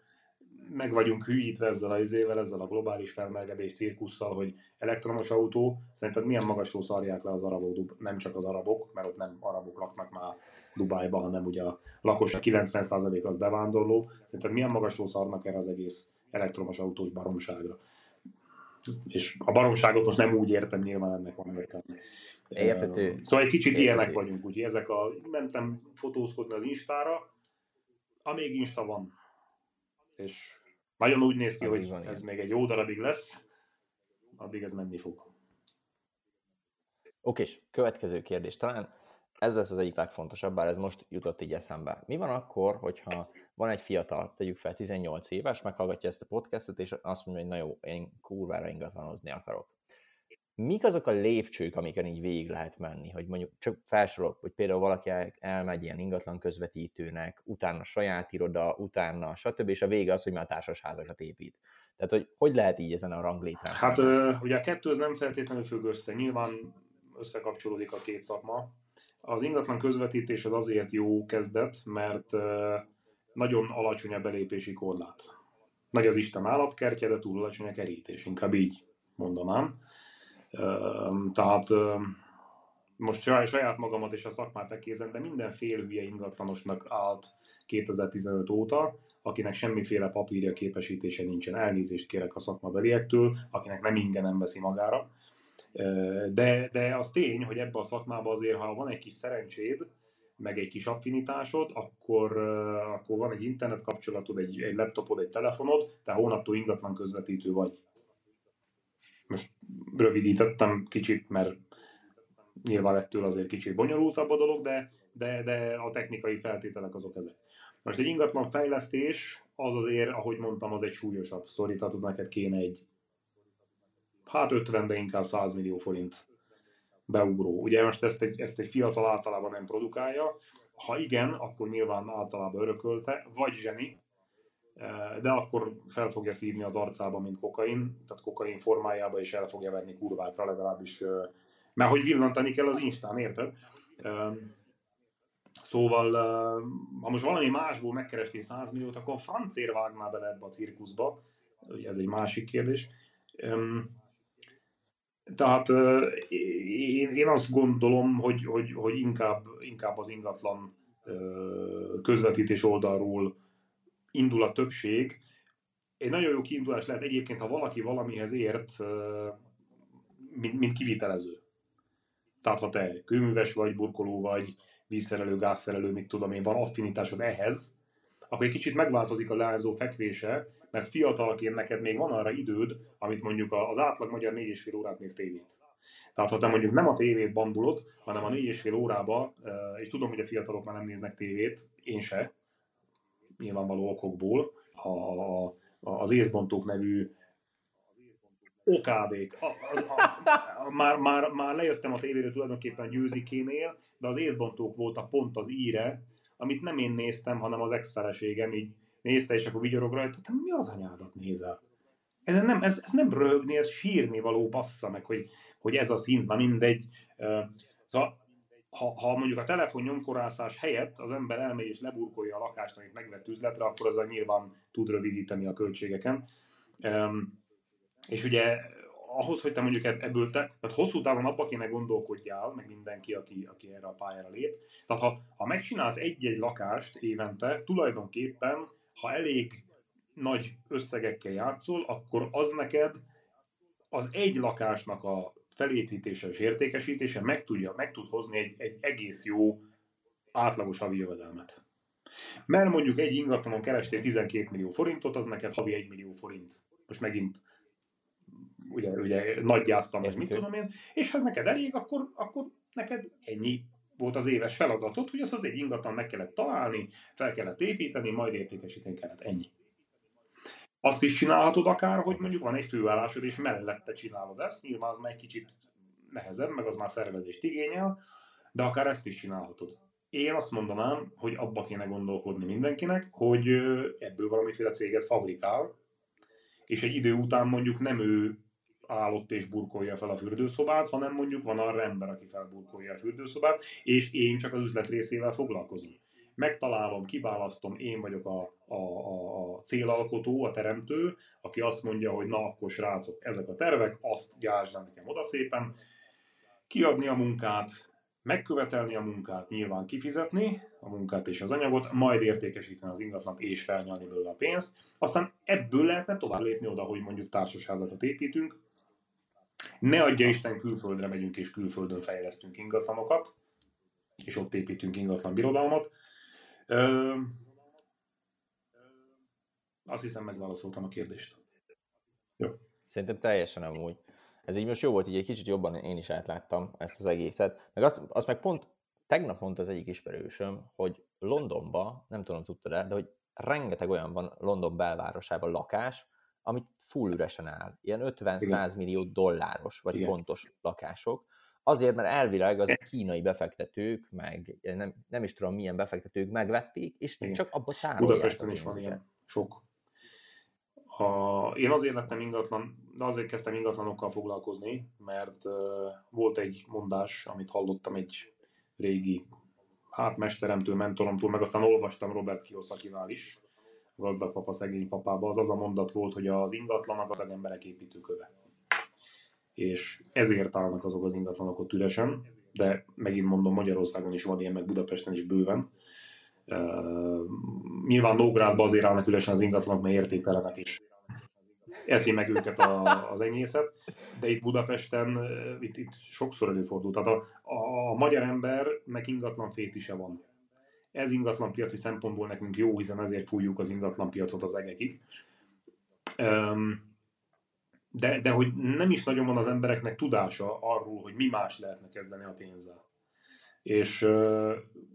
[SPEAKER 2] meg vagyunk hűítve ezzel a izével, ezzel a globális felmelegedés cirkusszal, hogy elektromos autó, szerinted milyen magasról szarják le az arabok, nem csak az arabok, mert ott nem arabok laknak már Dubájban, hanem ugye a lakosság 90% az bevándorló, szerinted milyen magasról szarnak erre az egész elektromos autós baromságra. És a baromságot most nem úgy értem, nyilván ennek van értelme.
[SPEAKER 1] Értető.
[SPEAKER 2] Szóval egy kicsit Értető. ilyenek vagyunk, úgyhogy ezek a, mentem fotózkodni az Instára, amíg Insta van, és nagyon úgy néz ki, addig hogy ez ilyen. még egy jó darabig lesz, addig ez menni fog.
[SPEAKER 1] Oké, következő kérdés. Talán ez lesz az egyik legfontosabb, bár ez most jutott így eszembe. Mi van akkor, hogyha van egy fiatal, tegyük fel 18 éves, meghallgatja ezt a podcastet, és azt mondja, hogy na jó, én kurvára ingatlanozni akarok mik azok a lépcsők, amiken így végig lehet menni, hogy mondjuk csak felsorolok, hogy például valaki elmegy ilyen ingatlan közvetítőnek, utána saját iroda, utána stb. és a vége az, hogy már társasházakat épít. Tehát, hogy hogy lehet így ezen a ranglétrán?
[SPEAKER 2] Hát ö, ugye a kettő az nem feltétlenül függ össze. Nyilván összekapcsolódik a két szakma. Az ingatlan közvetítés az azért jó kezdet, mert ö, nagyon alacsony a belépési korlát. Nagy az Isten állatkertje, de túl alacsony a kerítés, inkább így mondanám. Tehát most saját magamat és a szakmát tekézem, de minden hülye ingatlanosnak állt 2015 óta, akinek semmiféle papírja képesítése nincsen. Elnézést kérek a szakmabeliektől, akinek nem ingyen veszi magára. De, de az tény, hogy ebbe a szakmába azért, ha van egy kis szerencséd, meg egy kis affinitásod, akkor, akkor van egy internet kapcsolatod, egy, egy laptopod, egy telefonod, te hónaptól ingatlan közvetítő vagy rövidítettem kicsit, mert nyilván ettől azért kicsit bonyolultabb a dolog, de, de, de a technikai feltételek azok ezek. Most egy ingatlan fejlesztés, az azért, ahogy mondtam, az egy súlyosabb sztori, tehát neked kéne egy hát 50, de inkább 100 millió forint beugró. Ugye most ezt egy, ezt egy fiatal általában nem produkálja, ha igen, akkor nyilván általában örökölte, vagy zseni, de akkor fel fogja szívni az arcába, mint kokain, tehát kokain formájába is el fogja venni kurvákra legalábbis, mert hogy villantani kell az Instán, érted? Szóval, ha most valami másból megkerestél 100 milliót, akkor francér vágnál bele ebbe a cirkuszba, ez egy másik kérdés. Tehát én, én azt gondolom, hogy, hogy, hogy inkább, inkább az ingatlan közvetítés oldalról indul a többség. Egy nagyon jó kiindulás lehet egyébként, ha valaki valamihez ért, mint, mint kivitelező. Tehát ha te kőműves vagy, burkoló vagy, vízszerelő, gázszerelő, mit tudom én, van affinitásod ehhez, akkor egy kicsit megváltozik a leányzó fekvése, mert fiatalként neked még van arra időd, amit mondjuk az átlag magyar 4,5 órát néz tévét. Tehát ha te mondjuk nem a tévét bandulod, hanem a 4,5 órába, és tudom, hogy a fiatalok már nem néznek tévét, én se, nyilvánvaló okokból a, a, az Észbontók nevű okádék. A, az, a, a, már, már, már lejöttem a tévéről tulajdonképpen győzikénél, de az észbontók volt a pont az íre, amit nem én néztem, hanem az ex-feleségem így nézte, és akkor vigyorog rajta, te mi az anyádat nézel? Ez nem, ez, ez nem röhögni, ez sírni való bassza meg, hogy, hogy ez a szint, na mindegy. Szóval ha, ha mondjuk a telefon nyomkorászás helyett az ember elmegy és leburkolja a lakást, amit megvett üzletre, akkor az nyilván tud rövidíteni a költségeken. Um, és ugye ahhoz, hogy te mondjuk ebből te, tehát hosszú távon abba kéne gondolkodjál, meg mindenki, aki, aki erre a pályára lép. Tehát ha, ha megcsinálsz egy-egy lakást évente, tulajdonképpen, ha elég nagy összegekkel játszol, akkor az neked az egy lakásnak a felépítése és értékesítése meg, tudja, meg tud hozni egy, egy egész jó átlagos havi jövedelmet. Mert mondjuk egy ingatlanon kerestél 12 millió forintot, az neked havi 1 millió forint. Most megint ugye, ugye nagyjáztam, meg mit tudom én, és ha ez neked elég, akkor, akkor neked ennyi volt az éves feladatod, hogy azt az egy ingatlan meg kellett találni, fel kellett építeni, majd értékesíteni kellett. Ennyi. Azt is csinálhatod akár, hogy mondjuk van egy főállásod, és mellette csinálod ezt, nyilván az már egy kicsit nehezebb, meg az már szervezést igényel, de akár ezt is csinálhatod. Én azt mondanám, hogy abba kéne gondolkodni mindenkinek, hogy ebből valamiféle céget fabrikál, és egy idő után mondjuk nem ő állott és burkolja fel a fürdőszobát, hanem mondjuk van arra ember, aki felburkolja a fürdőszobát, és én csak az üzlet részével foglalkozom. Megtalálom, kiválasztom, én vagyok a, a, a, a célalkotó, a teremtő, aki azt mondja, hogy na akkor srácok, ezek a tervek, azt gyásd nekem oda szépen, kiadni a munkát, megkövetelni a munkát, nyilván kifizetni a munkát és az anyagot, majd értékesíteni az ingatlant és felnyalni belőle a pénzt. Aztán ebből lehetne tovább lépni oda, hogy mondjuk társasházakat építünk. Ne adja Isten, külföldre megyünk és külföldön fejlesztünk ingatlanokat, és ott építünk ingatlan birodalmat. Ö, azt hiszem megválaszoltam a kérdést.
[SPEAKER 1] Jó. Szerintem teljesen amúgy ez így most jó volt, így egy kicsit jobban én is átláttam ezt az egészet. Meg azt, azt meg pont tegnap mondta az egyik ismerősöm, hogy Londonba, nem tudom, tudtad de hogy rengeteg olyan van London belvárosában lakás, amit full üresen áll. Ilyen 50-100 millió dolláros vagy Igen. fontos lakások. Azért, mert elvileg az kínai befektetők, meg nem, nem is tudom milyen befektetők megvették, és Igen. csak abba tárolják.
[SPEAKER 2] Budapesten is van ilyen, sok. A, én azért lettem ingatlan, de azért kezdtem ingatlanokkal foglalkozni, mert uh, volt egy mondás, amit hallottam egy régi hát mesteremtől, mentoromtól, meg aztán olvastam Robert Kiyosakival is, gazdag papa, szegény papába, az az a mondat volt, hogy az ingatlanak az emberek építőköve. És ezért állnak azok az ingatlanok ott üresen, de megint mondom, Magyarországon is van ilyen, meg Budapesten is bőven. Uh, nyilván Nógrádban azért állnak üresen az ingatlanok, mert értéktelenek is eszi meg őket a, az enyészet, de itt Budapesten itt, itt sokszor előfordul. Tehát a, a, a magyar embernek ingatlan fétise van. Ez ingatlan piaci szempontból nekünk jó, hiszen ezért fújjuk az ingatlan piacot az egekig. De, de hogy nem is nagyon van az embereknek tudása arról, hogy mi más lehetne kezdeni a pénzzel. És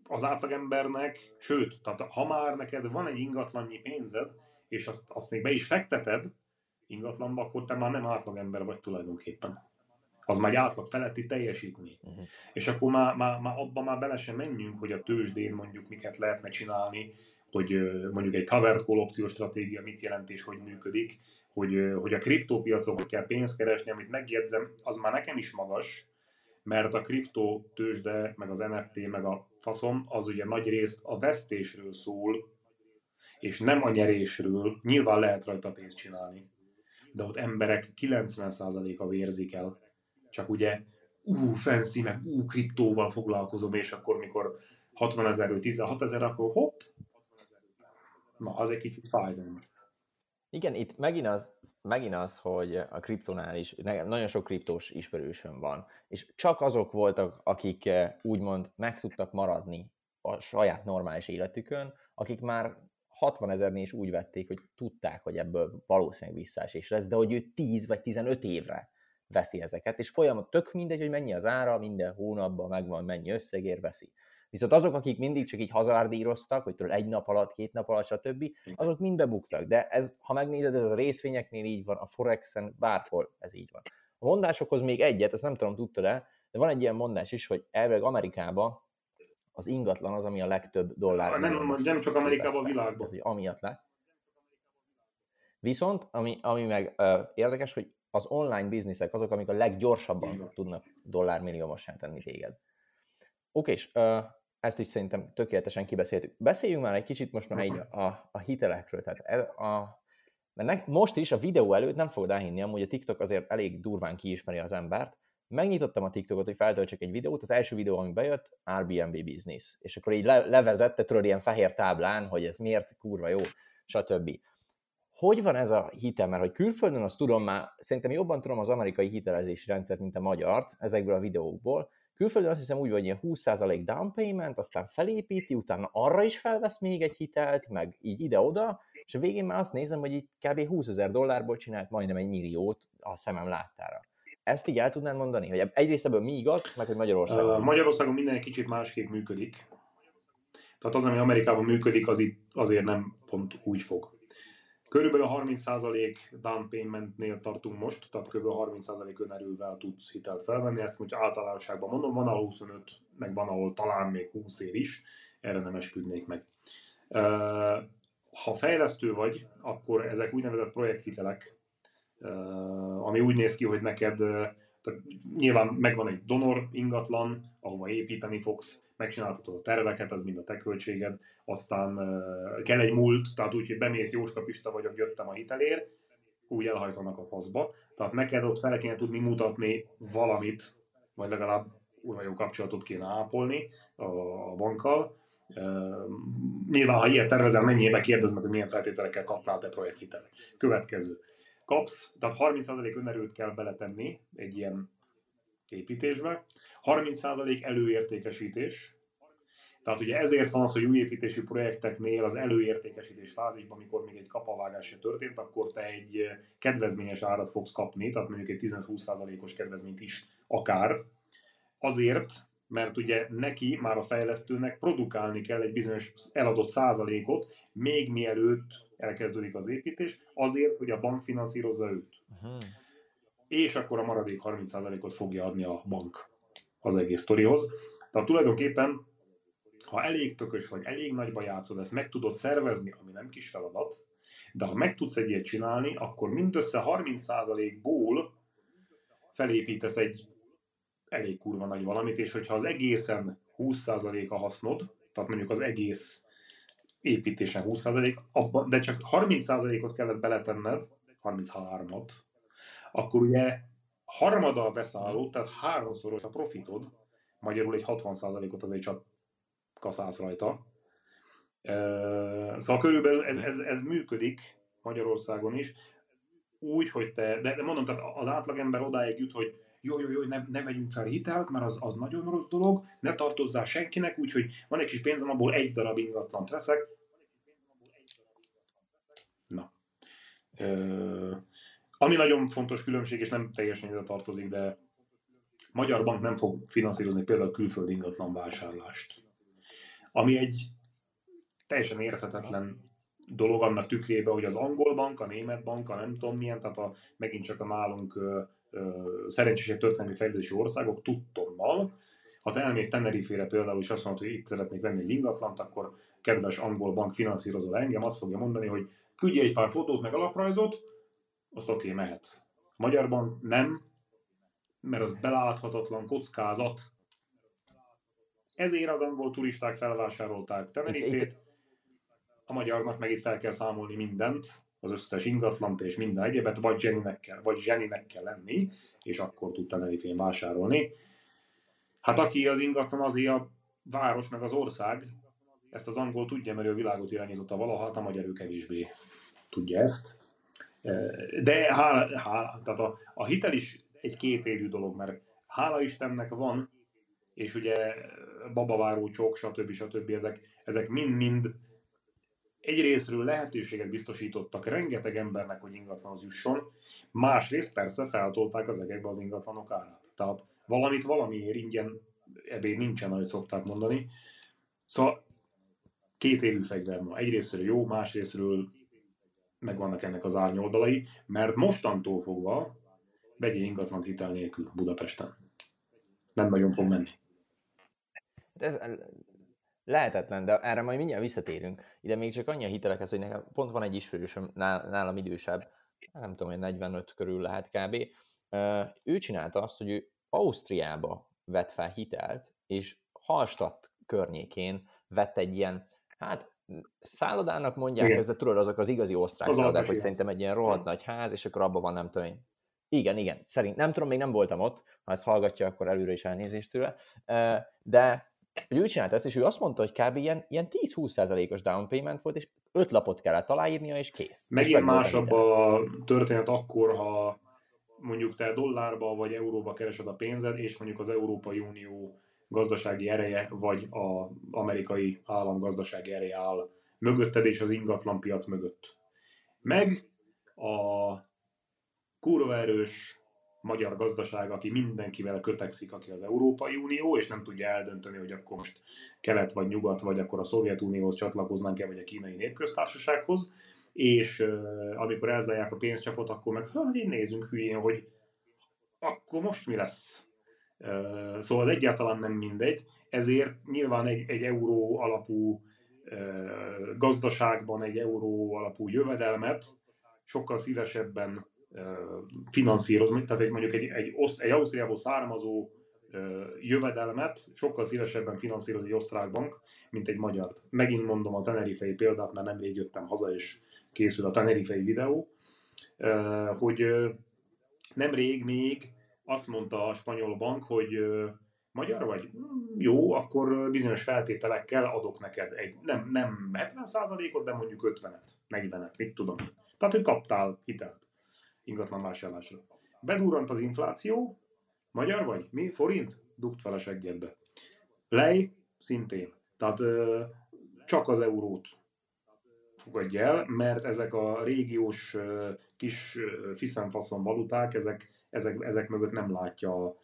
[SPEAKER 2] az átlagembernek, sőt, tehát ha már neked van egy ingatlannyi pénzed, és azt, azt még be is fekteted, ingatlanba, akkor te már nem átlagember vagy tulajdonképpen. Az már egy átlag feletti teljesítmény. Uh-huh. És akkor már, már, már abban már bele sem menjünk, hogy a tőzsdén mondjuk miket lehetne csinálni, hogy mondjuk egy covered call opciós stratégia mit jelent és hogy működik, hogy, hogy a kriptópiacon hogy kell pénzt keresni, amit megjegyzem, az már nekem is magas, mert a kriptó tőzsde, meg az NFT, meg a faszom, az ugye nagy részt a vesztésről szól, és nem a nyerésről, nyilván lehet rajta pénzt csinálni de ott emberek 90%-a vérzik el. Csak ugye, ú, fancy, meg ú, kriptóval foglalkozom, és akkor mikor 60 ezerről 16 ezer, akkor hopp, na, az egy kicsit fájdalmas.
[SPEAKER 1] Igen, itt megint az, megint az, hogy a kriptonál is nagyon sok kriptós ismerősöm van, és csak azok voltak, akik eh, úgymond meg tudtak maradni a saját normális életükön, akik már 60 ezernél is úgy vették, hogy tudták, hogy ebből valószínűleg visszaesés lesz, de hogy ő 10 vagy 15 évre veszi ezeket, és folyamat tök mindegy, hogy mennyi az ára, minden hónapban megvan, mennyi összegér veszi. Viszont azok, akik mindig csak így hazárdíroztak, hogy tudod, egy nap alatt, két nap alatt, stb., azok mind bebuktak. De ez, ha megnézed, ez a részvényeknél így van, a Forexen, bárhol ez így van. A mondásokhoz még egyet, ezt nem tudom, tudtad-e, de van egy ilyen mondás is, hogy elvileg Amerikában az ingatlan az, ami a legtöbb dollár.
[SPEAKER 2] Nem, nem csak Amerikában, a világban.
[SPEAKER 1] Tehát, hogy amiatt le. Viszont, ami, ami meg uh, érdekes, hogy az online bizniszek azok, amik a leggyorsabban tudnak dollármilliómossá tenni téged. Oké, és ezt is szerintem tökéletesen kibeszéltük. Beszéljünk már egy kicsit most már így a, a hitelekről. Tehát ez a, mert ne, most is a videó előtt nem fogod elhinni, amúgy a TikTok azért elég durván kiismeri az embert. Megnyitottam a TikTokot, hogy feltöltsek egy videót, az első videó, ami bejött, Airbnb Business. És akkor így le, levezette, tudod, ilyen fehér táblán, hogy ez miért kurva jó, stb hogy van ez a hitel, mert hogy külföldön azt tudom már, szerintem jobban tudom az amerikai hitelezési rendszert, mint a magyart, ezekből a videókból. Külföldön azt hiszem úgy, hogy ilyen 20% down payment, aztán felépíti, utána arra is felvesz még egy hitelt, meg így ide-oda, és a végén már azt nézem, hogy így kb. 20 ezer dollárból csinált majdnem egy milliót a szemem láttára. Ezt így el tudnád mondani, hogy egyrészt ebből mi igaz, meg hogy Magyarországon?
[SPEAKER 2] Magyarországon minden kicsit másképp működik. Tehát az, ami Amerikában működik, az itt azért nem pont úgy fog. Körülbelül a 30% down paymentnél tartunk most, tehát kb. 30% önerővel tudsz hitelt felvenni, ezt most általánosságban mondom, van ahol 25, meg van ahol talán még 20 év is, erre nem esküdnék meg. Ha fejlesztő vagy, akkor ezek úgynevezett projekthitelek, ami úgy néz ki, hogy neked tehát nyilván megvan egy donor ingatlan, ahova építeni fogsz, megcsináltatod a terveket, az mind a te költséged, aztán kell egy múlt, tehát úgy, hogy bemész Jóska Pista vagyok, jöttem a hitelér, úgy elhajtanak a faszba. Tehát neked ott fel kéne tudni mutatni valamit, vagy legalább úgy jó kapcsolatot kéne ápolni a, bankkal. Nyilván, ha ilyet tervezel, mennyibe kérdezd meg, hogy milyen feltételekkel kapnál te projekthitelt. Következő. Kapsz, tehát 30% önerőt kell beletenni egy ilyen építésbe. 30% előértékesítés, tehát ugye ezért van az, hogy új építési projekteknél az előértékesítés fázisban, amikor még egy kapavágás se történt, akkor te egy kedvezményes árat fogsz kapni, tehát mondjuk egy 15-20%-os kedvezményt is akár. Azért, mert ugye neki, már a fejlesztőnek produkálni kell egy bizonyos eladott százalékot, még mielőtt elkezdődik az építés, azért, hogy a bank finanszírozza őt. Uh-huh és akkor a maradék 30%-ot fogja adni a bank az egész sztorihoz. Tehát tulajdonképpen, ha elég tökös vagy, elég nagyba játszod, ezt meg tudod szervezni, ami nem kis feladat, de ha meg tudsz egy ilyet csinálni, akkor mindössze 30%-ból felépítesz egy elég kurva nagy valamit, és hogyha az egészen 20% a hasznod, tehát mondjuk az egész építésen 20%, abban, de csak 30%-ot kellett beletenned, 33-at, akkor ugye harmada a beszálló, tehát háromszoros a profitod, magyarul egy 60%-ot azért csak kaszálsz rajta. Szóval körülbelül ez, ez, ez működik Magyarországon is, úgy, hogy te, de, de mondom, tehát az átlagember odáig jut, hogy jó, jó, jó, ne, ne vegyünk fel hitelt, mert az, az nagyon rossz dolog, ne tartozzál senkinek, úgyhogy van egy kis pénzem, abból egy darab ingatlant veszek. Na. Ö, ami nagyon fontos különbség, és nem teljesen ide tartozik, de Magyar Bank nem fog finanszírozni például külföldi ingatlan vásárlást. Ami egy teljesen érthetetlen dolog annak tükrében, hogy az angol bank, a német bank, a nem tudom milyen, tehát a, megint csak a nálunk szerencsésebb történelmi fejlődési országok tudtommal, ha te elmész Tenerife-re például, és azt mondod, hogy itt szeretnék venni egy ingatlant, akkor kedves angol bank finanszírozol engem, azt fogja mondani, hogy küldj egy pár fotót meg alaprajzot, azt oké, okay, mehet. A magyarban nem, mert az beláthatatlan kockázat. Ezért az angol turisták felvásárolták Tenerifét, a magyarnak meg itt fel kell számolni mindent, az összes ingatlant és minden egyebet, vagy Jennynek kell, vagy Jennynek kell lenni, és akkor tud Tenerifén vásárolni. Hát aki az ingatlan, azért a város, meg az ország, ezt az angol tudja, mert ő a világot irányította valaha, hát a magyar ő kevésbé tudja ezt. De hála, hála, tehát a, a hitel is egy kétélű dolog, mert hála Istennek van, és ugye babaváró csok, stb. stb. ezek, ezek mind-mind egyrésztről lehetőséget biztosítottak rengeteg embernek, hogy ingatlanhoz jusson, másrészt persze feltolták az egekbe az ingatlanok árát. Tehát valamit valamiért ingyen ebéd nincsen, ahogy szokták mondani. Szóval két élő fegyver ma. Egyrésztről jó, másrésztről meg vannak ennek az árnyoldalai, mert mostantól fogva vegyél ingatlan hitel nélkül Budapesten. Nem nagyon fog menni.
[SPEAKER 1] Ez lehetetlen, de erre majd mindjárt visszatérünk. Ide még csak annyi a hitelekhez, hogy nekem pont van egy ismerősöm, nálam idősebb, nem tudom, hogy 45 körül lehet kb. Ő csinálta azt, hogy ő Ausztriába vett fel hitelt, és Hallstatt környékén vett egy ilyen, hát szállodának mondják, Igen. ez de tudod, azok az igazi osztrák az szállodák, hogy szerintem egy ilyen rohadt nagy ház, és akkor abban van nem tudom én. Igen, igen, szerint nem tudom, még nem voltam ott, ha ezt hallgatja, akkor előre is elnézést tőle, de hogy ő csinált ezt, és ő azt mondta, hogy kb. ilyen, ilyen 10-20%-os down payment volt, és öt lapot kellett aláírnia, és kész.
[SPEAKER 2] Megint másabb a történet akkor, ha mondjuk te dollárba vagy euróba keresed a pénzed, és mondjuk az Európai Unió gazdasági ereje, vagy az amerikai állam gazdasági ereje áll mögötted és az ingatlan piac mögött. Meg a kurva erős magyar gazdaság, aki mindenkivel kötekszik, aki az Európai Unió, és nem tudja eldönteni, hogy akkor most kelet vagy nyugat, vagy akkor a Szovjetunióhoz csatlakoznánk-e, vagy a kínai népköztársasághoz, és uh, amikor elzárják a pénzcsapot, akkor meg hát így nézünk hülyén, hogy akkor most mi lesz? Szóval az egyáltalán nem mindegy, ezért nyilván egy, egy euró alapú gazdaságban egy euró alapú jövedelmet sokkal szívesebben finanszírozni, tehát egy, mondjuk egy, egy, oszt, egy Ausztriából származó jövedelmet sokkal szívesebben finanszíroz egy osztrák bank, mint egy magyar. Megint mondom a Tenerifei példát, mert nemrég jöttem haza, és készül a Tenerifei videó, hogy nemrég még azt mondta a spanyol bank, hogy magyar vagy? Hmm, jó, akkor bizonyos feltételekkel adok neked egy, nem, nem 70%-ot, de mondjuk 50-et, 40-et, mit tudom. Tehát, hogy kaptál hitelt ingatlan vásárlásra. Bedurrant az infláció, magyar vagy? Mi? Forint? Dugt fel a seggedbe. Lej? Szintén. Tehát csak az eurót fogadja el, mert ezek a régiós kis fiszenfaszon valuták, ezek, ezek, ezek mögött nem látja,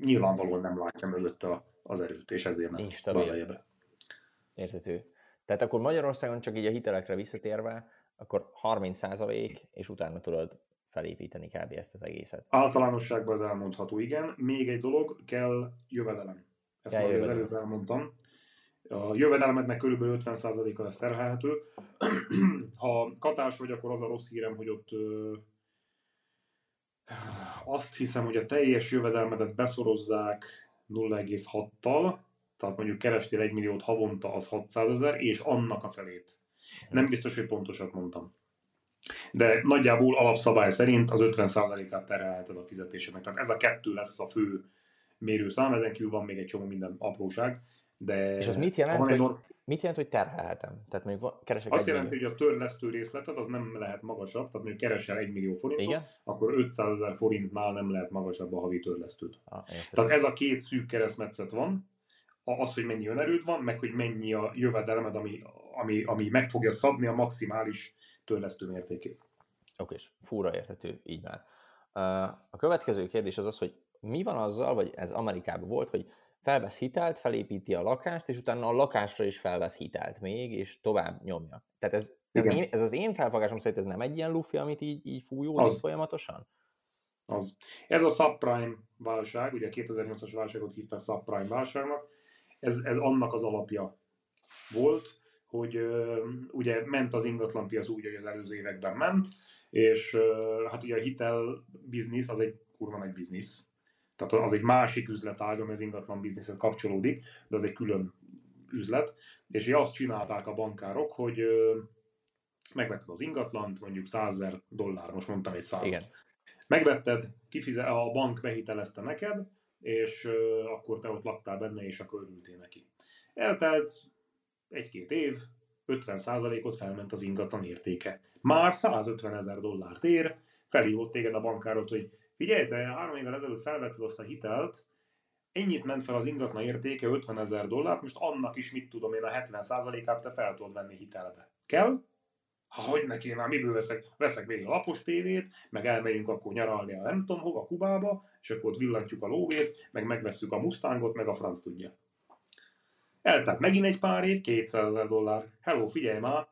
[SPEAKER 2] nyilvánvalóan nem látja mögött a, az erőt, és ezért nem
[SPEAKER 1] Nincs be. Értető. Tehát akkor Magyarországon csak így a hitelekre visszatérve, akkor 30% és utána tudod felépíteni kb. ezt az egészet.
[SPEAKER 2] Általánosságban az elmondható, igen. Még egy dolog, kell jövedelem. Ezt már az előbb elmondtam. A jövedelmednek körülbelül 50%-a lesz terhelhető. (clears throat) ha katás vagy, akkor az a rossz hírem, hogy ott azt hiszem, hogy a teljes jövedelmedet beszorozzák 0,6-tal, tehát mondjuk kerestél 1 milliót havonta, az 600 ezer, és annak a felét. Nem biztos, hogy pontosat mondtam de nagyjából alapszabály szerint az 50%-át terhelheted a fizetésednek. Tehát ez a kettő lesz a fő mérőszám, ezen kívül van még egy csomó minden apróság. De
[SPEAKER 1] és az mit jelent, hogy, or... mit jelent, hogy terhelhetem? Tehát még keresek
[SPEAKER 2] Azt jelenti, hogy a törlesztő részleted az nem lehet magasabb, tehát mondjuk keresel 1 millió forintot, Igen? akkor 500 ezer forintnál nem lehet magasabb a havi törlesztőd. Ah, tehát ez a két szűk keresztmetszet van, az, hogy mennyi önerőd van, meg hogy mennyi a jövedelmed, ami, ami, ami meg fogja szabni a maximális törlesztő mértékét.
[SPEAKER 1] Oké, fúra érthető, így már. A következő kérdés az az, hogy mi van azzal, vagy ez Amerikában volt, hogy felvesz hitelt, felépíti a lakást, és utána a lakásra is felvesz hitelt még, és tovább nyomja. Tehát ez, ez, én, ez az én felfogásom szerint ez nem egy ilyen lufi, amit így, így fújódik folyamatosan?
[SPEAKER 2] Az. Ez a subprime válság, ugye 2008-as válságot hívták subprime válságnak, ez, ez annak az alapja volt, hogy uh, ugye ment az ingatlanpiac úgy, hogy az előző években ment, és uh, hát ugye a hitel biznisz az egy kurva nagy biznisz. Tehát az egy másik üzletág, ami az ingatlan bizniszhez kapcsolódik, de az egy külön üzlet. És azt csinálták a bankárok, hogy megvetted az ingatlant, mondjuk 100 ezer dollár, most mondtam egy számot. Igen. Megvetted, kifizet, a bank behitelezte neked, és akkor te ott laktál benne, és akkor örültél neki. Eltelt egy-két év, 50%-ot felment az ingatlan értéke. Már 150 ezer dollárt ér, felhívott téged a bankárot, hogy figyelj, te három évvel ezelőtt felvetted azt a hitelt, ennyit ment fel az ingatlan értéke, 50 ezer dollárt, most annak is mit tudom én, a 70%-át te fel tudod venni hitelbe. Kell? Ha hogy neki, már miből veszek? Veszek még a lapos tévét, meg elmegyünk akkor nyaralni a nem tudom hova, Kubába, és akkor ott villantjuk a lóvét, meg megveszünk a Mustangot, meg a franc tudja. Eltelt megint egy pár év, 200 ezer dollár. Hello, figyelj már,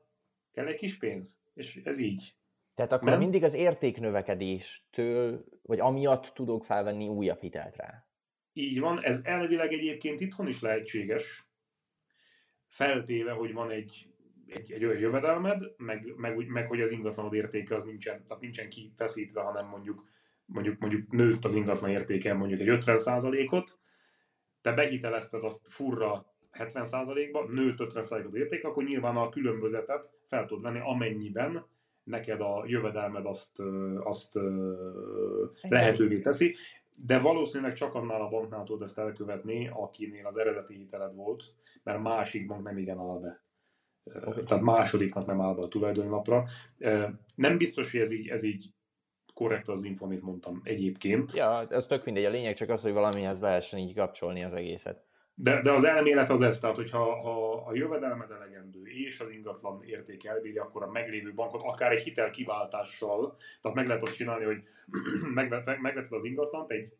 [SPEAKER 2] kell egy kis pénz. És ez így.
[SPEAKER 1] Tehát akkor Ment? mindig az értéknövekedéstől, vagy amiatt tudok felvenni újabb hitelt rá.
[SPEAKER 2] Így van, ez elvileg egyébként itthon is lehetséges, feltéve, hogy van egy, egy, egy olyan jövedelmed, meg, meg, meg, hogy az ingatlanod értéke az nincsen, tehát nincsen kifeszítve, hanem mondjuk, mondjuk, mondjuk nőtt az ingatlan értéke mondjuk egy 50%-ot, te behitelezted azt furra 70%-ba, nőtt 50%-ot érték, akkor nyilván a különbözetet fel tudod venni, amennyiben neked a jövedelmed azt, azt lehetővé teszi, de valószínűleg csak annál a banknál tudod ezt elkövetni, akinél az eredeti hiteled volt, mert másik bank nem igen áll be. Okay. Tehát másodiknak nem áll be a tulajdonlapra. Nem biztos, hogy ez így, ez így korrekt az info, amit mondtam egyébként.
[SPEAKER 1] Ja, ez tök mindegy. A lényeg csak az, hogy valamihez lehessen így kapcsolni az egészet.
[SPEAKER 2] De, de az elmélet az ez, tehát hogyha ha a jövedelmed elegendő és az ingatlan érték elbírja, akkor a meglévő bankot akár egy hitel kiváltással, tehát meg lehet azt csinálni, hogy (clears throat) megveted az ingatlant egy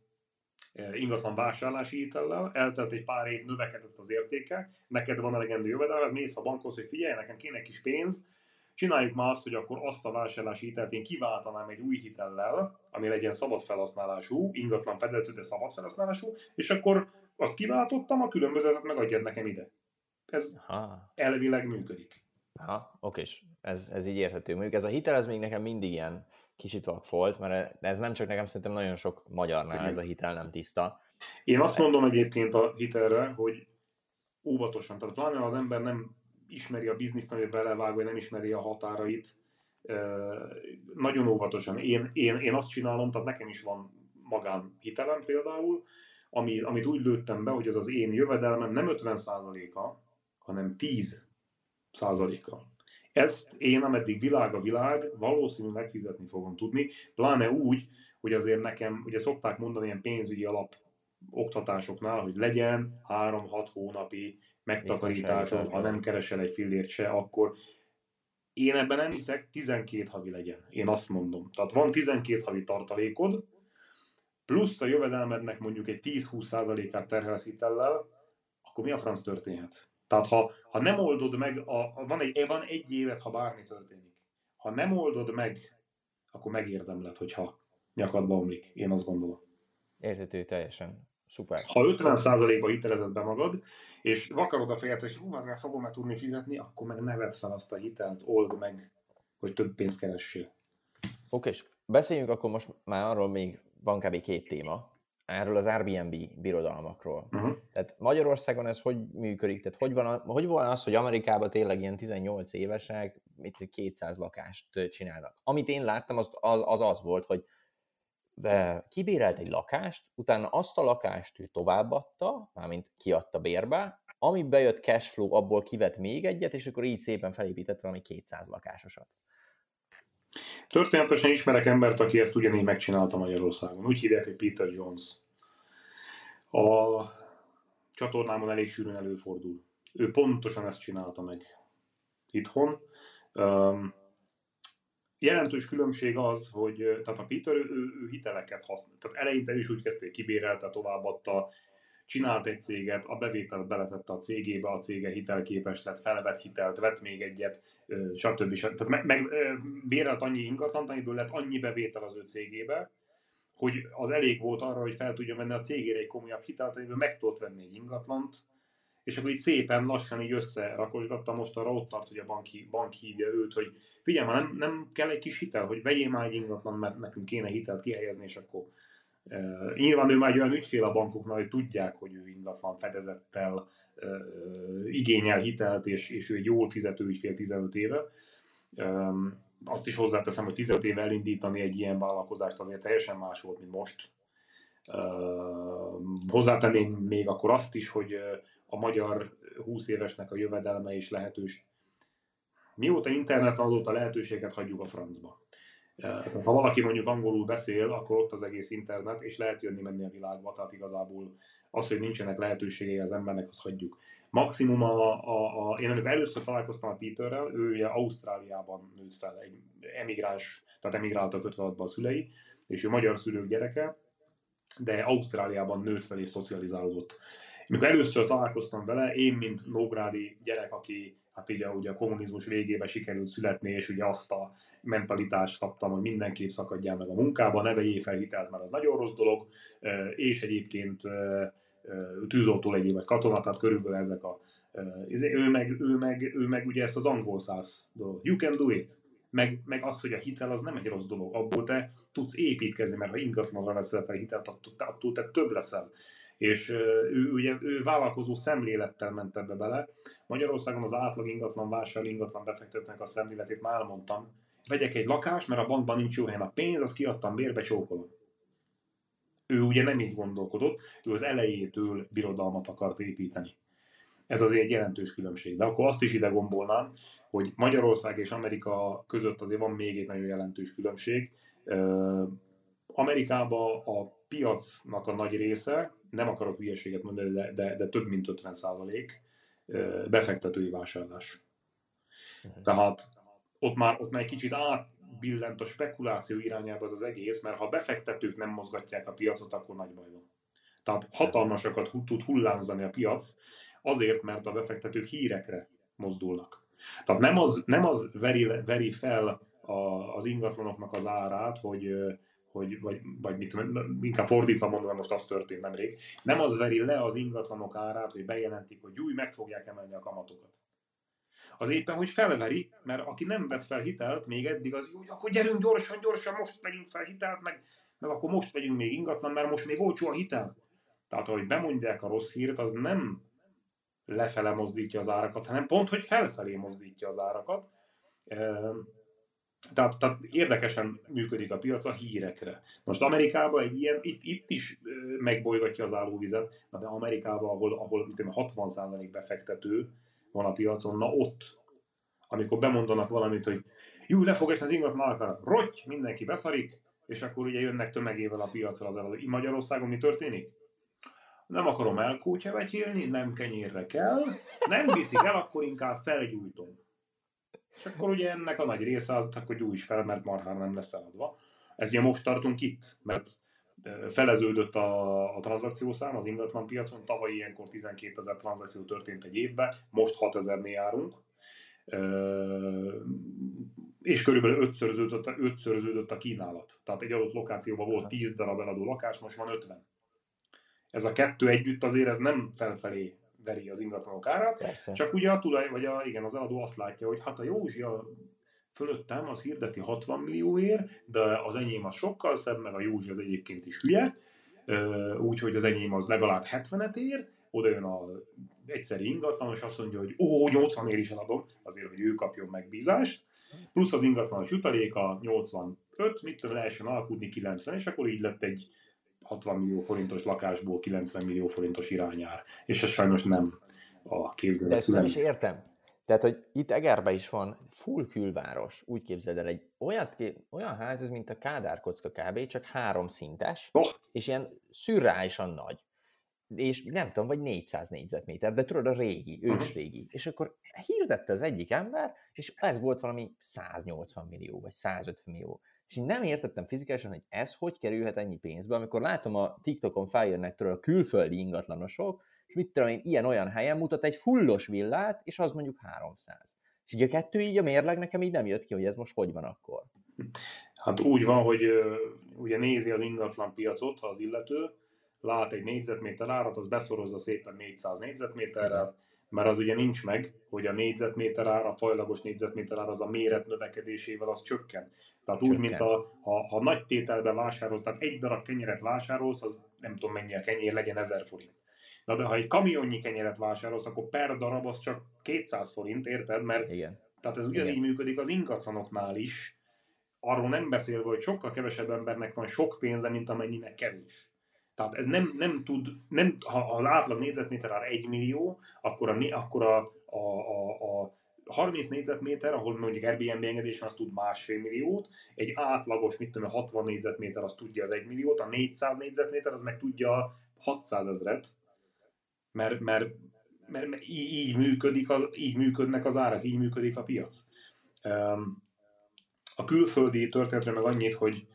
[SPEAKER 2] e, ingatlan vásárlási hitellel, eltelt egy pár év, növekedett az értéke, neked van elegendő jövedelmed, mész a bankhoz, hogy figyelj, nekem kéne egy kis pénz, csináljuk már azt, hogy akkor azt a vásárlási hitelt én kiváltanám egy új hitellel, ami legyen szabad felhasználású, ingatlan fedezetű, de szabad felhasználású, és akkor azt kiváltottam, a különbözetet megadjad nekem ide. Ez Aha. elvileg működik.
[SPEAKER 1] Aha, okés. Ez, ez így érthető. Mondjuk ez a hitel, ez még nekem mindig ilyen kicsit volt, mert ez nem csak nekem szerintem nagyon sok magyarnál ez a hitel nem tiszta.
[SPEAKER 2] Én azt mondom egyébként a hitelre, hogy óvatosan, tehát pláne az ember nem ismeri a bizniszt, amiben belevág, vagy nem ismeri a határait, nagyon óvatosan. Én, én, én azt csinálom, tehát nekem is van magán hitelem például, ami, amit úgy lőttem be, hogy az az én jövedelmem nem 50%-a, hanem 10%-a. Ezt én, ameddig világ a világ, valószínűleg megfizetni fogom tudni, pláne úgy, hogy azért nekem, ugye szokták mondani ilyen pénzügyi alap oktatásoknál, hogy legyen 3-6 hónapi megtakarításod, ha nem keresel egy fillért se, akkor én ebben nem hiszek, 12 havi legyen. Én azt mondom. Tehát van 12 havi tartalékod, plusz a jövedelmednek mondjuk egy 10-20%-át terhelsz hitellel, akkor mi a franc történhet? Tehát ha, ha nem oldod meg, a, van, egy, van egy évet, ha bármi történik. Ha nem oldod meg, akkor megérdemled, hogyha nyakadba omlik. Én azt gondolom.
[SPEAKER 1] Érthető teljesen. Szuper.
[SPEAKER 2] Ha 50%-ba hitelezed be magad, és vakarod a fejet, hogy hú, azért fogom-e tudni fizetni, akkor meg neved fel azt a hitelt, old meg, hogy több pénzt keressél.
[SPEAKER 1] Oké, és beszéljünk akkor most már arról még van kb. két téma, erről az Airbnb birodalmakról. Uh-huh. Tehát Magyarországon ez hogy működik? Tehát hogy van, hogy van az, hogy Amerikában tényleg ilyen 18 évesek mit 200 lakást csinálnak? Amit én láttam, az az, az, az volt, hogy kibérelt egy lakást, utána azt a lakást ő továbbadta, mármint kiadta bérbe, ami bejött cashflow, abból kivett még egyet, és akkor így szépen felépített valami 200 lakásosat.
[SPEAKER 2] Történetesen ismerek embert, aki ezt ugyanígy megcsinálta Magyarországon. Úgy hívják, hogy Peter Jones. A csatornámon elég sűrűn előfordul. Ő pontosan ezt csinálta meg itthon. Um, jelentős különbség az, hogy tehát a Peter ő, ő hiteleket használ. Tehát eleinte is úgy kezdte, hogy kibérelte, továbbadta, csinált egy céget, a bevételt beletette a cégébe, a cége hitelképes lett, felvett hitelt, vett még egyet, stb. stb. Tehát meg, meg bérelt annyi ingatlant, amiből lett annyi bevétel az ő cégébe, hogy az elég volt arra, hogy fel tudja venni a cégére egy komolyabb hitelt, amiből meg tudott venni egy ingatlant, és akkor így szépen lassan így összerakosgatta, most arra ott tart, hogy a bank, bank hívja őt, hogy figyelj már, nem, nem kell egy kis hitel, hogy vegyél már egy ingatlan, mert nekünk kéne hitelt kihelyezni, és akkor Uh, nyilván ő már egy olyan ügyfél a bankoknál, hogy tudják, hogy ő ingatlan fedezettel igényel hitelt, és, és ő egy jól fizető ügyfél 15 éve. Um, azt is hozzáteszem, hogy 15 éve elindítani egy ilyen vállalkozást azért teljesen más volt, mint most. Uh, hozzátenném még akkor azt is, hogy a magyar 20 évesnek a jövedelme is lehetős. Mióta internet van, azóta lehetőséget hagyjuk a francba. Tehát ha valaki mondjuk angolul beszél, akkor ott az egész internet, és lehet jönni-menni a világba, tehát igazából az, hogy nincsenek lehetőségei az embernek, azt hagyjuk. Maximum a, a, a én amikor először találkoztam a Peterrel, ő ugye Ausztráliában nőtt fel, egy emigráns, tehát emigráltak 56 a szülei, és ő magyar szülők gyereke, de Ausztráliában nőtt fel és szocializálódott. Mikor először találkoztam vele, én, mint nógrádi gyerek, aki hát így ugye a kommunizmus végében sikerült születni, és ugye azt a mentalitást kaptam, hogy mindenképp szakadjál meg a munkába, ne vegyél fel hitelt, mert az nagyon rossz dolog, és egyébként tűzoltó legyél vagy katona, tehát körülbelül ezek a izé, ő meg, ő meg, ő meg ugye ezt az angol száz dolog. You can do it. Meg, meg az, hogy a hitel az nem egy rossz dolog. Abból te tudsz építkezni, mert ha ingatlanra veszel fel hitelt, attól te több leszel és ő, ugye, ő vállalkozó szemlélettel ment ebbe bele. Magyarországon az átlag ingatlan vásár, ingatlan befektetőnek a szemléletét már elmondtam. Vegyek egy lakást, mert a bankban nincs jó helyen a pénz, azt kiadtam bérbe, csókolom. Ő ugye nem így gondolkodott, ő az elejétől birodalmat akart építeni. Ez azért egy jelentős különbség. De akkor azt is ide gombolnám, hogy Magyarország és Amerika között azért van még egy nagyon jelentős különbség. Amerikában a piacnak a nagy része, nem akarok hülyeséget mondani, de, de, de több mint 50 százalék befektetői vásárlás. Uh-huh. Tehát ott már, ott már egy kicsit átbillent a spekuláció irányába az az egész, mert ha befektetők nem mozgatják a piacot, akkor nagy baj van. Tehát hatalmasakat tud hullámzani a piac, azért, mert a befektetők hírekre mozdulnak. Tehát nem az, nem az veri, veri fel a, az ingatlanoknak az árát, hogy hogy, vagy, vagy mit inkább fordítva mondom, most az történt nemrég, nem az veri le az ingatlanok árát, hogy bejelentik, hogy új, meg fogják emelni a kamatokat. Az éppen, hogy felveri, mert aki nem vett fel hitelt, még eddig az, hogy akkor gyerünk gyorsan, gyorsan, most vegyünk fel hitelt, meg, meg akkor most vegyünk még ingatlan, mert most még olcsó a hitel. Tehát, ahogy bemondják a rossz hírt, az nem lefele mozdítja az árakat, hanem pont, hogy felfelé mozdítja az árakat. Tehát, tehát érdekesen működik a piac a hírekre. Most Amerikában egy ilyen, itt, itt is megbolygatja az állóvizet, de Amerikában, ahol, ahol 60% befektető van a piacon, na ott, amikor bemondanak valamit, hogy jó, le fog esni az ingatlan árakra, rotty, mindenki beszarik, és akkor ugye jönnek tömegével a piacra az eladó. Magyarországon mi történik? Nem akarom elkútyavetyélni, nem kenyérre kell, nem viszik el, akkor inkább felgyújtom. És akkor ugye ennek a nagy része az, hogy gyújts fel, mert marhára nem lesz eladva. Ez ugye most tartunk itt, mert feleződött a, a tranzakciószám az ingatlan piacon, tavaly ilyenkor 12 ezer tranzakció történt egy évben, most 6 ezernél járunk, és körülbelül ötszöröződött, ötszöröződött a kínálat. Tehát egy adott lokációban volt 10 darab eladó lakás, most van 50. Ez a kettő együtt azért ez nem felfelé veri az ingatlanok árát, Persze. csak ugye a tulaj, vagy a, igen, az eladó azt látja, hogy hát a Józsia fölöttem az hirdeti 60 millióért, de az enyém az sokkal szebb, meg a Józsi az egyébként is hülye, úgyhogy az enyém az legalább 70-et ér, oda jön a egyszeri ingatlan, és azt mondja, hogy ó, 80 ér is eladom, azért, hogy ő kapjon megbízást, plusz az ingatlanos jutaléka 85, mit tudom, lehessen alkudni 90, és akkor így lett egy 60 millió forintos lakásból 90 millió forintos irányár. És ez sajnos nem a képzelő.
[SPEAKER 1] De ezt nem is értem. Tehát, hogy itt Egerbe is van full külváros, úgy képzeld el, egy olyat, olyan ház, ez mint a Kádár kocka kb., csak három szintes, oh. és ilyen szürreálisan nagy. És nem tudom, vagy 400 négyzetméter, de tudod, a régi, ős uh-huh. régi. És akkor hirdette az egyik ember, és ez volt valami 180 millió, vagy 150 millió. És én nem értettem fizikálisan, hogy ez hogy kerülhet ennyi pénzbe, amikor látom a TikTokon feljönnek tőle a külföldi ingatlanosok, és mit tudom én, ilyen-olyan helyen mutat egy fullos villát, és az mondjuk 300. És így a kettő így a mérleg nekem így nem jött ki, hogy ez most hogy van akkor.
[SPEAKER 2] Hát úgy van, hogy ugye nézi az ingatlan piacot az illető, lát egy négyzetméter árat, az beszorozza szépen 400 négyzetméterrel, mert az ugye nincs meg, hogy a négyzetméter ár, a fajlagos négyzetméter ár az a méret növekedésével az csökken. Tehát csökken. úgy, mint a, ha, ha nagy tételben vásárolsz, tehát egy darab kenyeret vásárolsz, az nem tudom mennyi a kenyér, legyen 1000 forint. Na de ha egy kamionnyi kenyeret vásárolsz, akkor per darab az csak 200 forint, érted? Mert Igen. Tehát ez ugyanígy Igen. működik az ingatlanoknál is, arról nem beszélve, hogy sokkal kevesebb embernek van sok pénze, mint amennyinek kevés. Tehát ez nem, nem tud, nem, ha az átlag négyzetméter ár 1 millió, akkor a, akkor a, a, a, a 30 négyzetméter, ahol mondjuk Airbnb engedés van, az tud másfél milliót, egy átlagos, mit tudom, 60 négyzetméter az tudja az 1 milliót, a 400 négyzetméter az meg tudja 600 ezret, mert, mert, mert, mert így, így, működik a, így működnek az árak, így működik a piac. A külföldi történetre meg annyit, hogy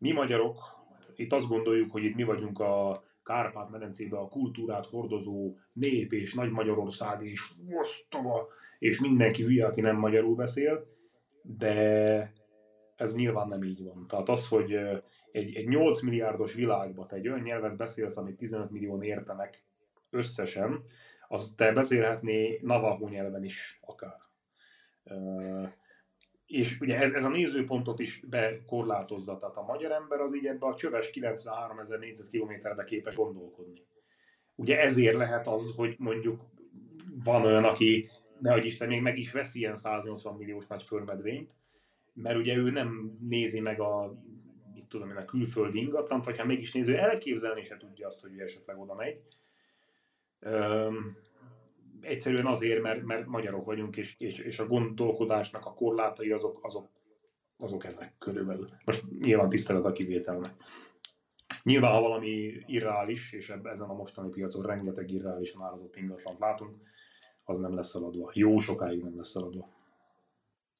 [SPEAKER 2] mi magyarok itt azt gondoljuk, hogy itt mi vagyunk a, Kárpát-medencébe a kultúrát hordozó nép és Nagy Magyarország és osztava, és mindenki hülye, aki nem magyarul beszél, de ez nyilván nem így van. Tehát az, hogy egy, egy 8 milliárdos világban te egy olyan nyelvet beszélsz, amit 15 millió értenek összesen, az te beszélhetné Navajo nyelven is akár. És ugye ez, ez a nézőpontot is bekorlátozza, tehát a magyar ember az így ebbe a csöves 93 ezer négyzetkilométerbe képes gondolkodni. Ugye ezért lehet az, hogy mondjuk van olyan, aki nehogy Isten még meg is veszi ilyen 180 milliós nagy förmedvényt, mert ugye ő nem nézi meg a mit tudom én, a külföldi ingatlant, vagy ha mégis néző, elképzelni se tudja azt, hogy ő esetleg oda megy. Egyszerűen azért, mert, mert magyarok vagyunk, és, és, és a gondolkodásnak a korlátai azok, azok, azok ezek körülbelül. Most nyilván tisztelet a kivételnek. Nyilván, ha valami irreális, és ezen a mostani piacon rengeteg irreálisan árazott ingatlant látunk, az nem lesz szaladva. Jó sokáig nem lesz szaladva.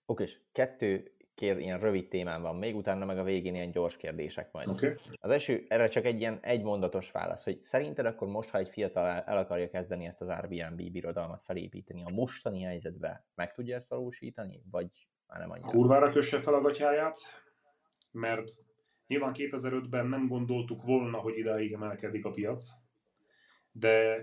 [SPEAKER 1] Oké, és kettő kér, ilyen rövid témán van még, utána meg a végén ilyen gyors kérdések majd.
[SPEAKER 2] Okay.
[SPEAKER 1] Az első, erre csak egy ilyen egymondatos válasz, hogy szerinted akkor most, ha egy fiatal el akarja kezdeni ezt az Airbnb birodalmat felépíteni, a mostani helyzetbe meg tudja ezt valósítani, vagy már nem annyira?
[SPEAKER 2] Kurvára kösse fel a gatyáját, mert nyilván 2005-ben nem gondoltuk volna, hogy idáig emelkedik a piac, de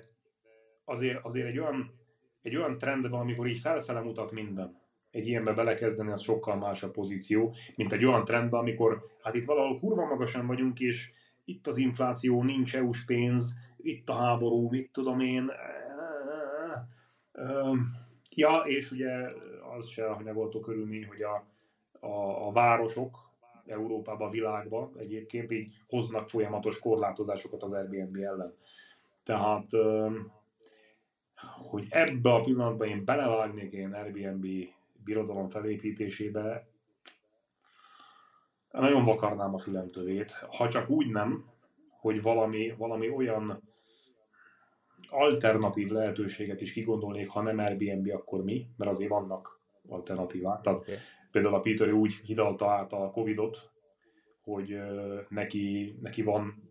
[SPEAKER 2] azért, azért egy olyan, egy olyan trend van, amikor így felfele mutat minden egy ilyenbe belekezdeni, az sokkal más a pozíció, mint egy olyan trendbe, amikor hát itt valahol kurva magasan vagyunk, és itt az infláció, nincs EU-s pénz, itt a háború, mit tudom én. Ja, és ugye az se a hanyagoltó körülmény, hogy a, a, a városok Európában, világban egyébként így hoznak folyamatos korlátozásokat az Airbnb ellen. Tehát, hogy ebbe a pillanatban én belevágnék én Airbnb birodalom felépítésébe nagyon vakarnám a fülemtövét, ha csak úgy nem, hogy valami, valami olyan alternatív lehetőséget is kigondolnék, ha nem Airbnb, akkor mi, mert azért vannak alternatívák. Tehát okay. például a Peter úgy hidalta át a Covidot, hogy neki, neki van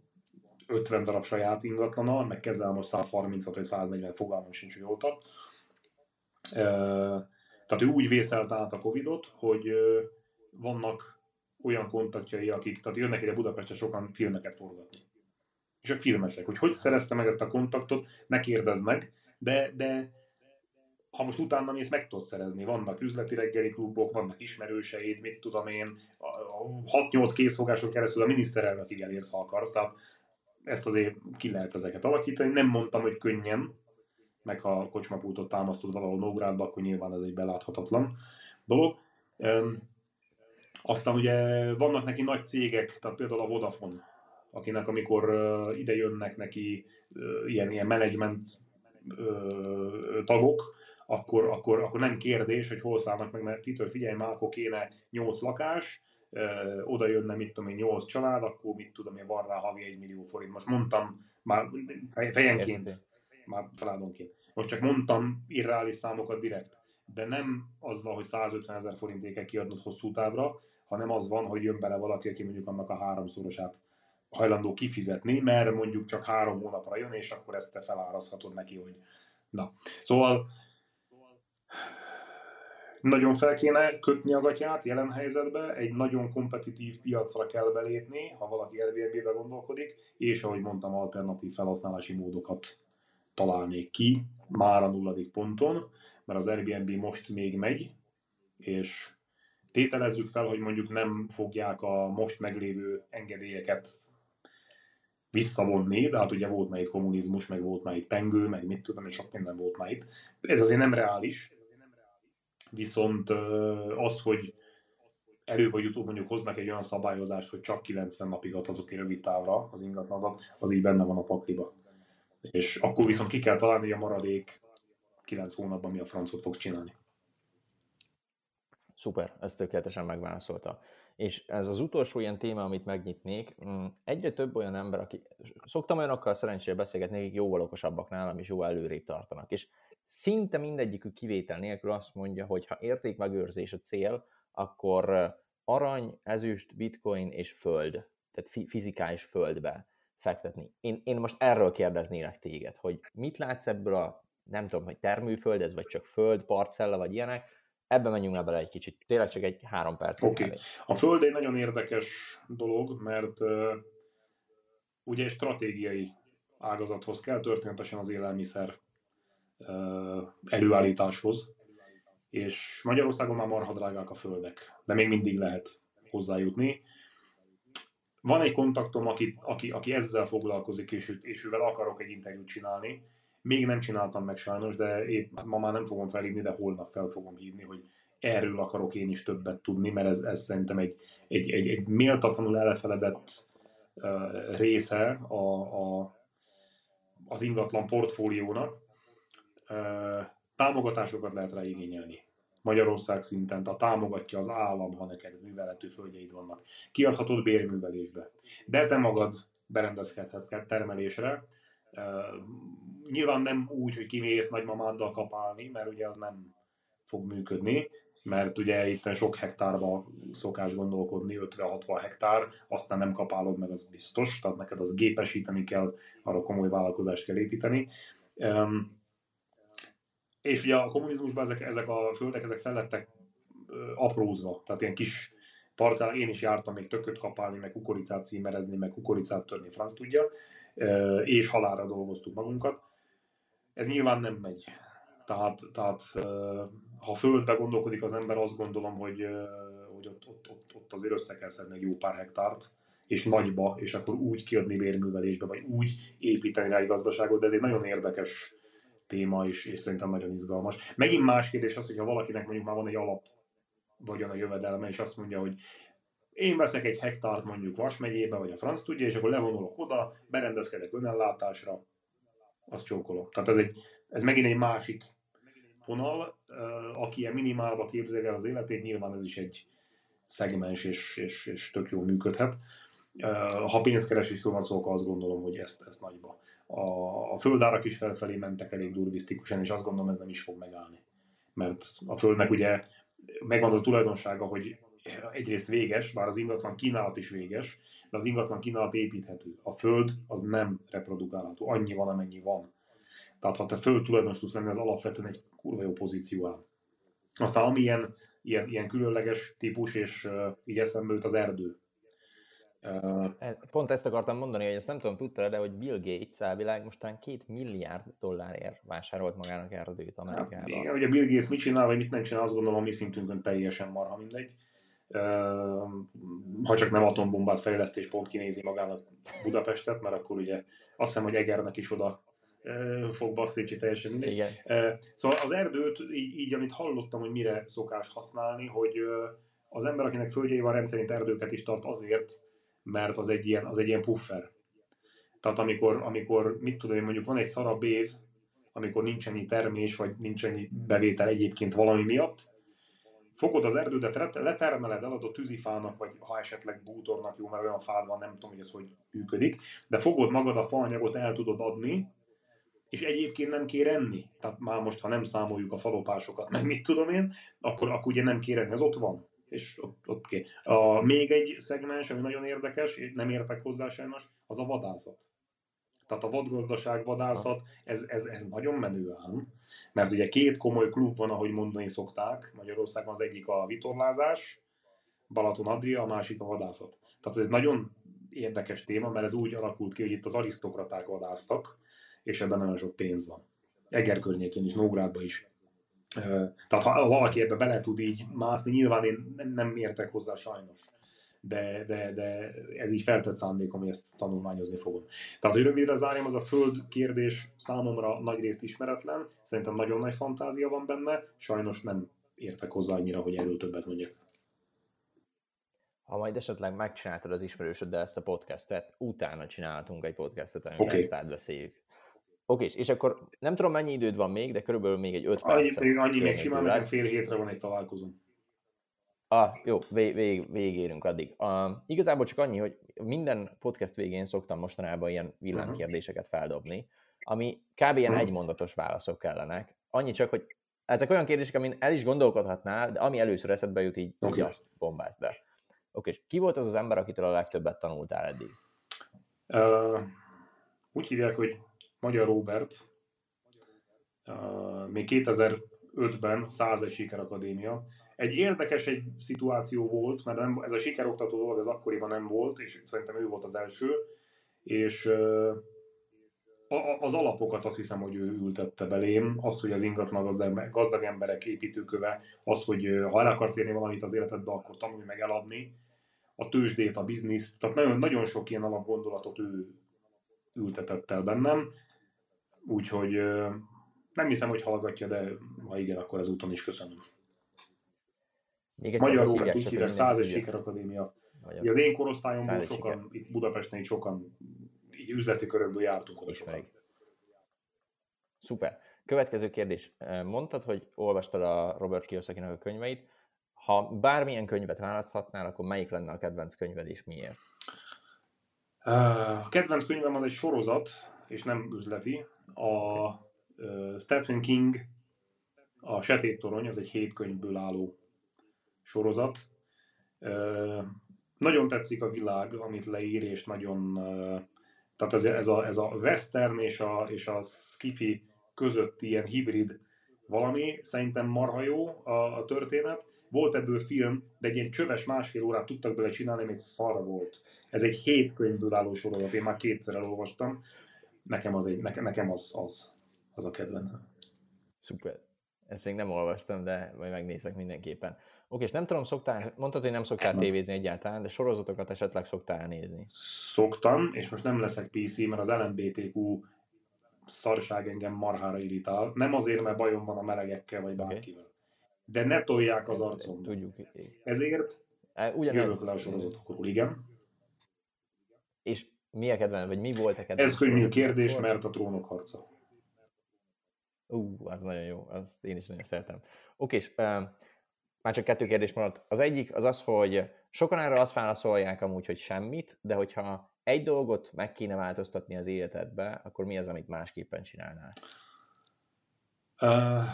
[SPEAKER 2] 50 darab saját ingatlana, meg kezel most 130 vagy 140, fogalmam sincs, hogy jól tart. Tehát ő úgy vészelt át a Covidot, hogy vannak olyan kontaktjai, akik, tehát jönnek ide Budapestre sokan filmeket forgatni. És a filmesek, hogy hogy szerezte meg ezt a kontaktot, ne kérdezd meg, de, de ha most utána mész, meg tudod szerezni. Vannak üzleti reggeli klubok, vannak ismerőseid, mit tudom én, 6-8 készfogáson keresztül a miniszterelnökig elérsz, ha akarsz, tehát ezt azért ki lehet ezeket alakítani. Nem mondtam, hogy könnyen, meg ha kocsmapultot támasztod valahol Nógrádba, akkor nyilván ez egy beláthatatlan dolog. Aztán ugye vannak neki nagy cégek, tehát például a Vodafone, akinek amikor ide jönnek neki ilyen, ilyen management tagok, akkor, akkor, akkor nem kérdés, hogy hol szállnak meg, mert Peter, figyelj már, akkor kéne 8 lakás, oda jönne, mit tudom én, 8 család, akkor mit tudom én, van rá havi 1 millió forint. Most mondtam már fejenként már családonként. Most csak mondtam irreális számokat direkt, de nem az van, hogy 150 ezer forintét kell kiadnod hosszú távra, hanem az van, hogy jön bele valaki, aki mondjuk annak a háromszorosát hajlandó kifizetni, mert mondjuk csak három hónapra jön, és akkor ezt te felárazhatod neki, hogy na. Szóval nagyon fel kéne kötni a gatyát jelen helyzetben, egy nagyon kompetitív piacra kell belépni, ha valaki Airbnb-be gondolkodik, és ahogy mondtam, alternatív felhasználási módokat találnék ki már a nulladik ponton, mert az Airbnb most még megy, és tételezzük fel, hogy mondjuk nem fogják a most meglévő engedélyeket visszavonni, de hát ugye volt már itt kommunizmus, meg volt már itt pengő, meg mit tudom, és sok minden volt már itt. Ez azért nem reális, viszont az, hogy elő vagy utóbb mondjuk hoznak egy olyan szabályozást, hogy csak 90 napig adhatok ki rövid távra az ingatlanat, az így benne van a pakliba és akkor viszont ki kell találni a maradék 9 hónapban mi a francot fogsz csinálni.
[SPEAKER 1] Szuper, ez tökéletesen megválaszolta. És ez az utolsó ilyen téma, amit megnyitnék, mm, egyre több olyan ember, aki szoktam olyanokkal szerencsére beszélgetni, akik jóval okosabbak nálam, és jó előrébb tartanak. És szinte mindegyikük kivétel nélkül azt mondja, hogy ha értékmegőrzés a cél, akkor arany, ezüst, bitcoin és föld, tehát fizikális földbe fektetni. Én, én most erről kérdeznélek téged, hogy mit látsz ebből a, nem tudom, hogy termőföld ez, vagy csak föld, parcella, vagy ilyenek, ebben menjünk le bele egy kicsit. Tényleg csak egy három perc.
[SPEAKER 2] Oké. Okay. A föld egy nagyon érdekes dolog, mert uh, ugye egy stratégiai ágazathoz kell, történetesen az élelmiszer uh, előállításhoz, és Magyarországon már marha drágák a földek, de még mindig lehet hozzájutni. Van egy kontaktom, aki, aki, aki ezzel foglalkozik, és, és ővel akarok egy interjút csinálni. Még nem csináltam meg sajnos, de épp ma már nem fogom felhívni, de holnap fel fogom hívni, hogy erről akarok én is többet tudni, mert ez, ez szerintem egy, egy, egy, egy méltatlanul elefeledett uh, része a, a, az ingatlan portfóliónak. Uh, támogatásokat lehet rá igényelni. Magyarország szinten, tehát támogatja az állam, ha neked műveletű földjeid vannak. Kiadhatod bérművelésbe. De te magad berendezkedhetsz termelésre. Uh, nyilván nem úgy, hogy kimész nagymamáddal kapálni, mert ugye az nem fog működni, mert ugye itt sok hektárba szokás gondolkodni, 50-60 hektár, aztán nem kapálod meg, az biztos, tehát neked az gépesíteni kell, arra komoly vállalkozást kell építeni. Um, és ugye a kommunizmusban ezek, ezek a földek, ezek felettek aprózva, tehát ilyen kis parcell, én is jártam még tököt kapálni, meg kukoricát címerezni, meg kukoricát törni, franc tudja, és halára dolgoztuk magunkat. Ez nyilván nem megy. Tehát, tehát ha földbe gondolkodik az ember, azt gondolom, hogy, hogy ott, ott, ott, ott azért össze kell szedni egy jó pár hektárt, és nagyba, és akkor úgy kiadni bérművelésbe, vagy úgy építeni rá egy gazdaságot, de ez egy nagyon érdekes téma, és, és szerintem nagyon izgalmas. Megint más kérdés az, hogyha valakinek mondjuk már van egy alap vagyon a jövedelme, és azt mondja, hogy én veszek egy hektárt mondjuk Vas megyébe, vagy a franc tudja, és akkor levonulok oda, berendezkedek önellátásra, azt csókolok. Tehát ez, egy, ez megint egy másik vonal, aki ilyen minimálba képzeli el az életét, nyilván ez is egy szegmens, és, és, és tök jól működhet. Ha pénzkeresésről van szó, akkor azt gondolom, hogy ezt, ezt nagyba. A, a földárak is felfelé mentek elég durvisztikusan, és azt gondolom, ez nem is fog megállni. Mert a földnek ugye megvan az a tulajdonsága, hogy egyrészt véges, bár az ingatlan kínálat is véges, de az ingatlan kínálat építhető. A föld az nem reprodukálható, annyi van, amennyi van. Tehát ha te föld tulajdonos tudsz lenni, az alapvetően egy kurva jó pozíció áll. Aztán ami ilyen, ilyen, ilyen különleges típus, és uh, így eszembe jut az erdő.
[SPEAKER 1] Pont ezt akartam mondani, hogy ezt nem tudom, tudtad de hogy Bill Gates elvileg mostán két milliárd dollárért vásárolt magának erdőt Amerikában. Hát,
[SPEAKER 2] igen, ugye Bill Gates mit csinál, vagy mit nem csinál, azt gondolom, mi szintünkön teljesen marha mindegy. Ha csak nem atombombát fejlesztés pont kinézi magának Budapestet, mert akkor ugye azt hiszem, hogy Egernek is oda fog baszni, teljesen mindegy. Igen. Szóval az erdőt, így, így, amit hallottam, hogy mire szokás használni, hogy az ember, akinek földjei van, rendszerint erdőket is tart azért, mert az egy ilyen, az egy ilyen puffer. Tehát amikor, amikor mit tudom én, mondjuk van egy szarabb év, amikor nincs ennyi termés, vagy nincs ennyi bevétel egyébként valami miatt, fogod az erdődet, letermeled, eladod tűzifának, vagy ha esetleg bútornak jó, mert olyan fád van, nem tudom, hogy ez hogy működik, de fogod magad a faanyagot, el tudod adni, és egyébként nem kér enni. Tehát már most, ha nem számoljuk a falopásokat, meg mit tudom én, akkor, akkor ugye nem kér enni, az ott van. És ott, ott kér. A, még egy szegmens, ami nagyon érdekes, nem értek hozzá sajnos, az a vadászat. Tehát a vadgazdaság, vadászat, ez, ez, ez nagyon menő ám, mert ugye két komoly klub van, ahogy mondani szokták, Magyarországon az egyik a vitorlázás, Balaton Adria, a másik a vadászat. Tehát ez egy nagyon érdekes téma, mert ez úgy alakult ki, hogy itt az arisztokraták vadáztak, és ebben nagyon sok pénz van. Eger környékén is, Nógrádban is. Tehát ha valaki ebbe bele tud így mászni, nyilván én nem értek hozzá sajnos. De, de, de ez így feltett szándékom, hogy ezt tanulmányozni fogom. Tehát, hogy rövidre zárjam, az a föld kérdés számomra nagy részt ismeretlen, szerintem nagyon nagy fantázia van benne, sajnos nem értek hozzá annyira, hogy erről többet mondjak.
[SPEAKER 1] Ha majd esetleg megcsináltad az ismerősöddel ezt a podcastet, utána csinálhatunk egy podcastet, amiben okay. ezt átbeszéljük. Oké, és akkor nem tudom mennyi időd van még, de körülbelül még egy 5 perc.
[SPEAKER 2] Annyi, annyi még simán, nekem fél hétre van egy találkozom.
[SPEAKER 1] Ah, jó, vég, vég, végérünk addig. Uh, igazából csak annyi, hogy minden podcast végén szoktam mostanában ilyen villámkérdéseket uh-huh. feldobni, ami kb. ilyen uh-huh. egymondatos válaszok kellenek. Annyi csak, hogy ezek olyan kérdések, amin el is gondolkodhatnál, de ami először eszedbe jut, így, okay. így azt bombázd be. Oké, és ki volt az az ember, akitől a legtöbbet tanultál eddig?
[SPEAKER 2] Uh, úgy hívják, hogy Magyar Robert. Még 2005-ben a 101 Sikerakadémia. Egy érdekes egy szituáció volt, mert nem, ez a sikeroktató dolog az akkoriban nem volt, és szerintem ő volt az első, és az alapokat azt hiszem, hogy ő ültette belém, az, hogy az ingatlan gazdag emberek építőköve, az, hogy ha el akarsz érni valamit az életedbe, akkor tanulj meg eladni, a tőzsdét, a bizniszt, tehát nagyon, nagyon sok ilyen alapgondolatot ő ültetett el bennem, úgyhogy nem hiszem, hogy hallgatja, de ha igen, akkor ezúton is köszönöm. Még Magyarul úgy hívják, 101 Sikerakadémia. Az én korosztályomból sokan, siker. itt Budapesten sokan így üzleti körökből jártunk oda Ismerik. sokan.
[SPEAKER 1] Szuper. Következő kérdés. Mondtad, hogy olvastad a Robert kiyosaki a könyveit. Ha bármilyen könyvet választhatnál, akkor melyik lenne a kedvenc könyved és miért?
[SPEAKER 2] A kedvenc könyvem az egy sorozat, és nem üzleti. A Stephen King, a Setét Torony, az egy hét könyvből álló sorozat. Nagyon tetszik a világ, amit leír, és nagyon tehát ez, ez, a, ez a western és a, és a skifi közötti ilyen hibrid valami, szerintem marha jó a, a történet. Volt ebből film, de egy ilyen csöves másfél órát tudtak bele csinálni, még szar volt. Ez egy hét könyvből álló sorozat, én már kétszer elolvastam. Nekem az, egy, nekem, nekem az, az, az a kedvencem.
[SPEAKER 1] Szuper. Ezt még nem olvastam, de majd megnézek mindenképpen. Oké, és nem tudom, szoktál, mondtad, hogy nem szoktál nem. tévézni egyáltalán, de sorozatokat esetleg szoktál nézni?
[SPEAKER 2] Szoktam, és most nem leszek PC, mert az LMBTQ szarság engem marhára irritál. Nem azért, mert bajom van a melegekkel, vagy bárkivel. Okay. De ne tolják az arcom. Tudjuk. Ezért Ugyanez... jövök le a sorozatokról, igen.
[SPEAKER 1] És mi a kedvenc, vagy mi volt a kedvenc?
[SPEAKER 2] Ez könnyű kérdés, mert a trónok harca.
[SPEAKER 1] Ú, uh, az nagyon jó, azt én is nagyon szeretem. Oké, és uh, már csak kettő kérdés maradt. Az egyik az az, hogy sokan erre azt válaszolják amúgy, hogy semmit, de hogyha egy dolgot meg kéne változtatni az életedbe, akkor mi az, amit másképpen csinálnál? Uh...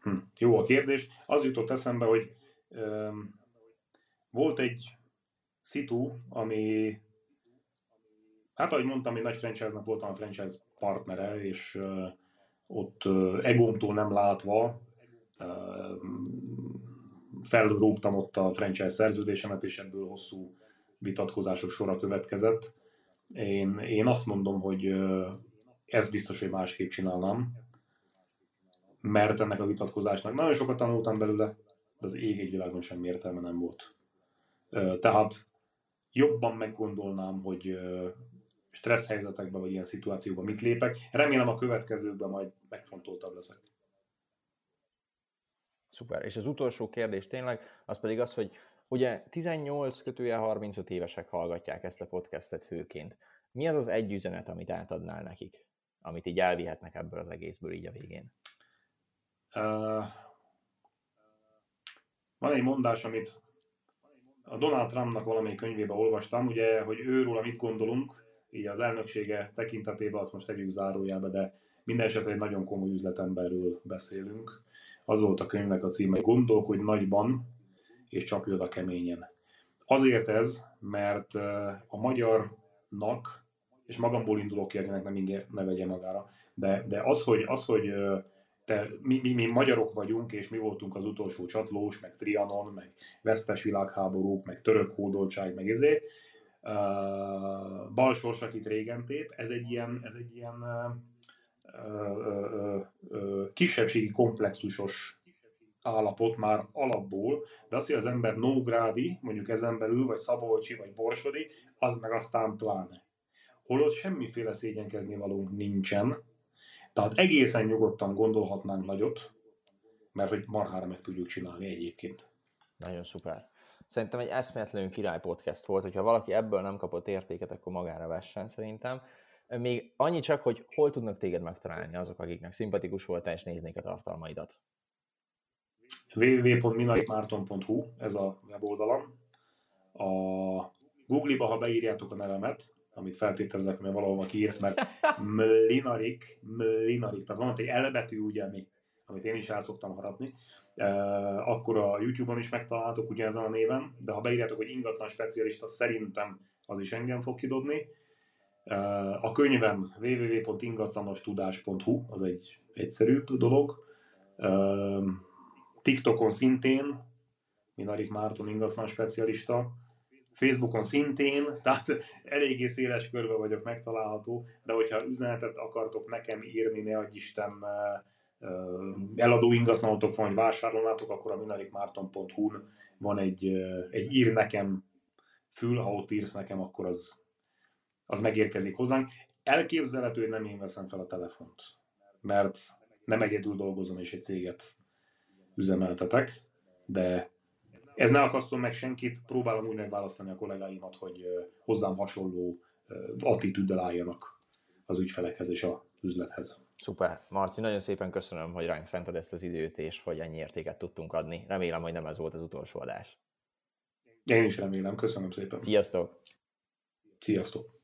[SPEAKER 2] Hm, jó a kérdés. Az jutott eszembe, hogy volt egy szitu, ami hát ahogy mondtam, én nagy franchise-nak voltam a franchise partnere, és ott egómtól nem látva felrúgtam ott a franchise szerződésemet, és ebből hosszú vitatkozások sora következett. Én, én azt mondom, hogy ez biztos, hogy másképp csinálnám, mert ennek a vitatkozásnak nagyon sokat tanultam belőle, de az ég egy világon sem értelme nem volt. Tehát jobban meggondolnám, hogy stressz helyzetekben, vagy ilyen szituációban mit lépek. Remélem a következőkben majd megfontoltabb leszek.
[SPEAKER 1] Szuper. És az utolsó kérdés tényleg, az pedig az, hogy ugye 18 kötője 35 évesek hallgatják ezt a podcastet főként. Mi az az egy üzenet, amit átadnál nekik? Amit így elvihetnek ebből az egészből így a végén? Uh,
[SPEAKER 2] van egy mondás, amit a Donald Trumpnak valamelyik könyvében olvastam, ugye, hogy őről mit gondolunk, így az elnöksége tekintetében azt most tegyük zárójába, de minden esetre egy nagyon komoly üzletemberről beszélünk. Az volt a könyvnek a címe, gondolkodj nagyban, és csapj oda keményen. Azért ez, mert a magyarnak, és magamból indulok ki, akinek nem inge, ne vegye magára, de, de az, hogy, az, hogy te, mi, mi, mi, magyarok vagyunk, és mi voltunk az utolsó csatlós, meg Trianon, meg vesztes világháborúk, meg török hódoltság, meg ezért, uh, balsorsak itt régen tép, ez egy ilyen, ez egy ilyen uh, uh, kisebbségi komplexusos állapot már alapból, de az, hogy az ember Nógrádi, mondjuk ezen belül, vagy Szabolcsi, vagy Borsodi, az meg aztán pláne. Holott semmiféle szégyenkezni valónk nincsen, tehát egészen nyugodtan gondolhatnánk nagyot, mert hogy marhára meg tudjuk csinálni egyébként.
[SPEAKER 1] Nagyon szuper. Szerintem egy eszméletlenül király podcast volt, hogyha valaki ebből nem kapott értéket, akkor magára vessen szerintem. Még annyi csak, hogy hol tudnak téged megtalálni azok, akiknek szimpatikus volt és néznék a tartalmaidat.
[SPEAKER 2] www.minarikmárton.hu ez a weboldalam. A Google-ba, ha beírjátok a nevemet, amit feltételezek, mert valahol kiírsz, mert Mlinarik, Mlinarik, tehát van ott egy elbetű, ugye, ami amit én is el szoktam harapni, akkor a YouTube-on is megtaláltok ugyanezen a néven, de ha beírjátok, hogy ingatlan specialista, szerintem az is engem fog kidobni. A könyvem www.ingatlanostudás.hu, az egy egyszerűbb dolog. TikTokon szintén, Minarik Márton ingatlan specialista. Facebookon szintén, (laughs) tehát eléggé széles körbe vagyok megtalálható, de hogyha üzenetet akartok nekem írni, ne adj Isten, eladó ingatlanotok van, vagy vásárolnátok, akkor a minarikmárton.hu-n van egy, egy ír nekem fül, ha ott írsz nekem, akkor az, az megérkezik hozzánk. Elképzelhető, hogy nem én veszem fel a telefont, mert nem egyedül dolgozom és egy céget üzemeltetek, de ez ne akasszon meg senkit, próbálom úgy megválasztani a kollégáimat, hogy hozzám hasonló attitűddel álljanak az ügyfelekhez és a üzlethez.
[SPEAKER 1] Szuper. Marci, nagyon szépen köszönöm, hogy ránk szented ezt az időt, és hogy ennyi értéket tudtunk adni. Remélem, hogy nem ez volt az utolsó adás.
[SPEAKER 2] Én is remélem. Köszönöm szépen.
[SPEAKER 1] Sziasztok!
[SPEAKER 2] Sziasztok!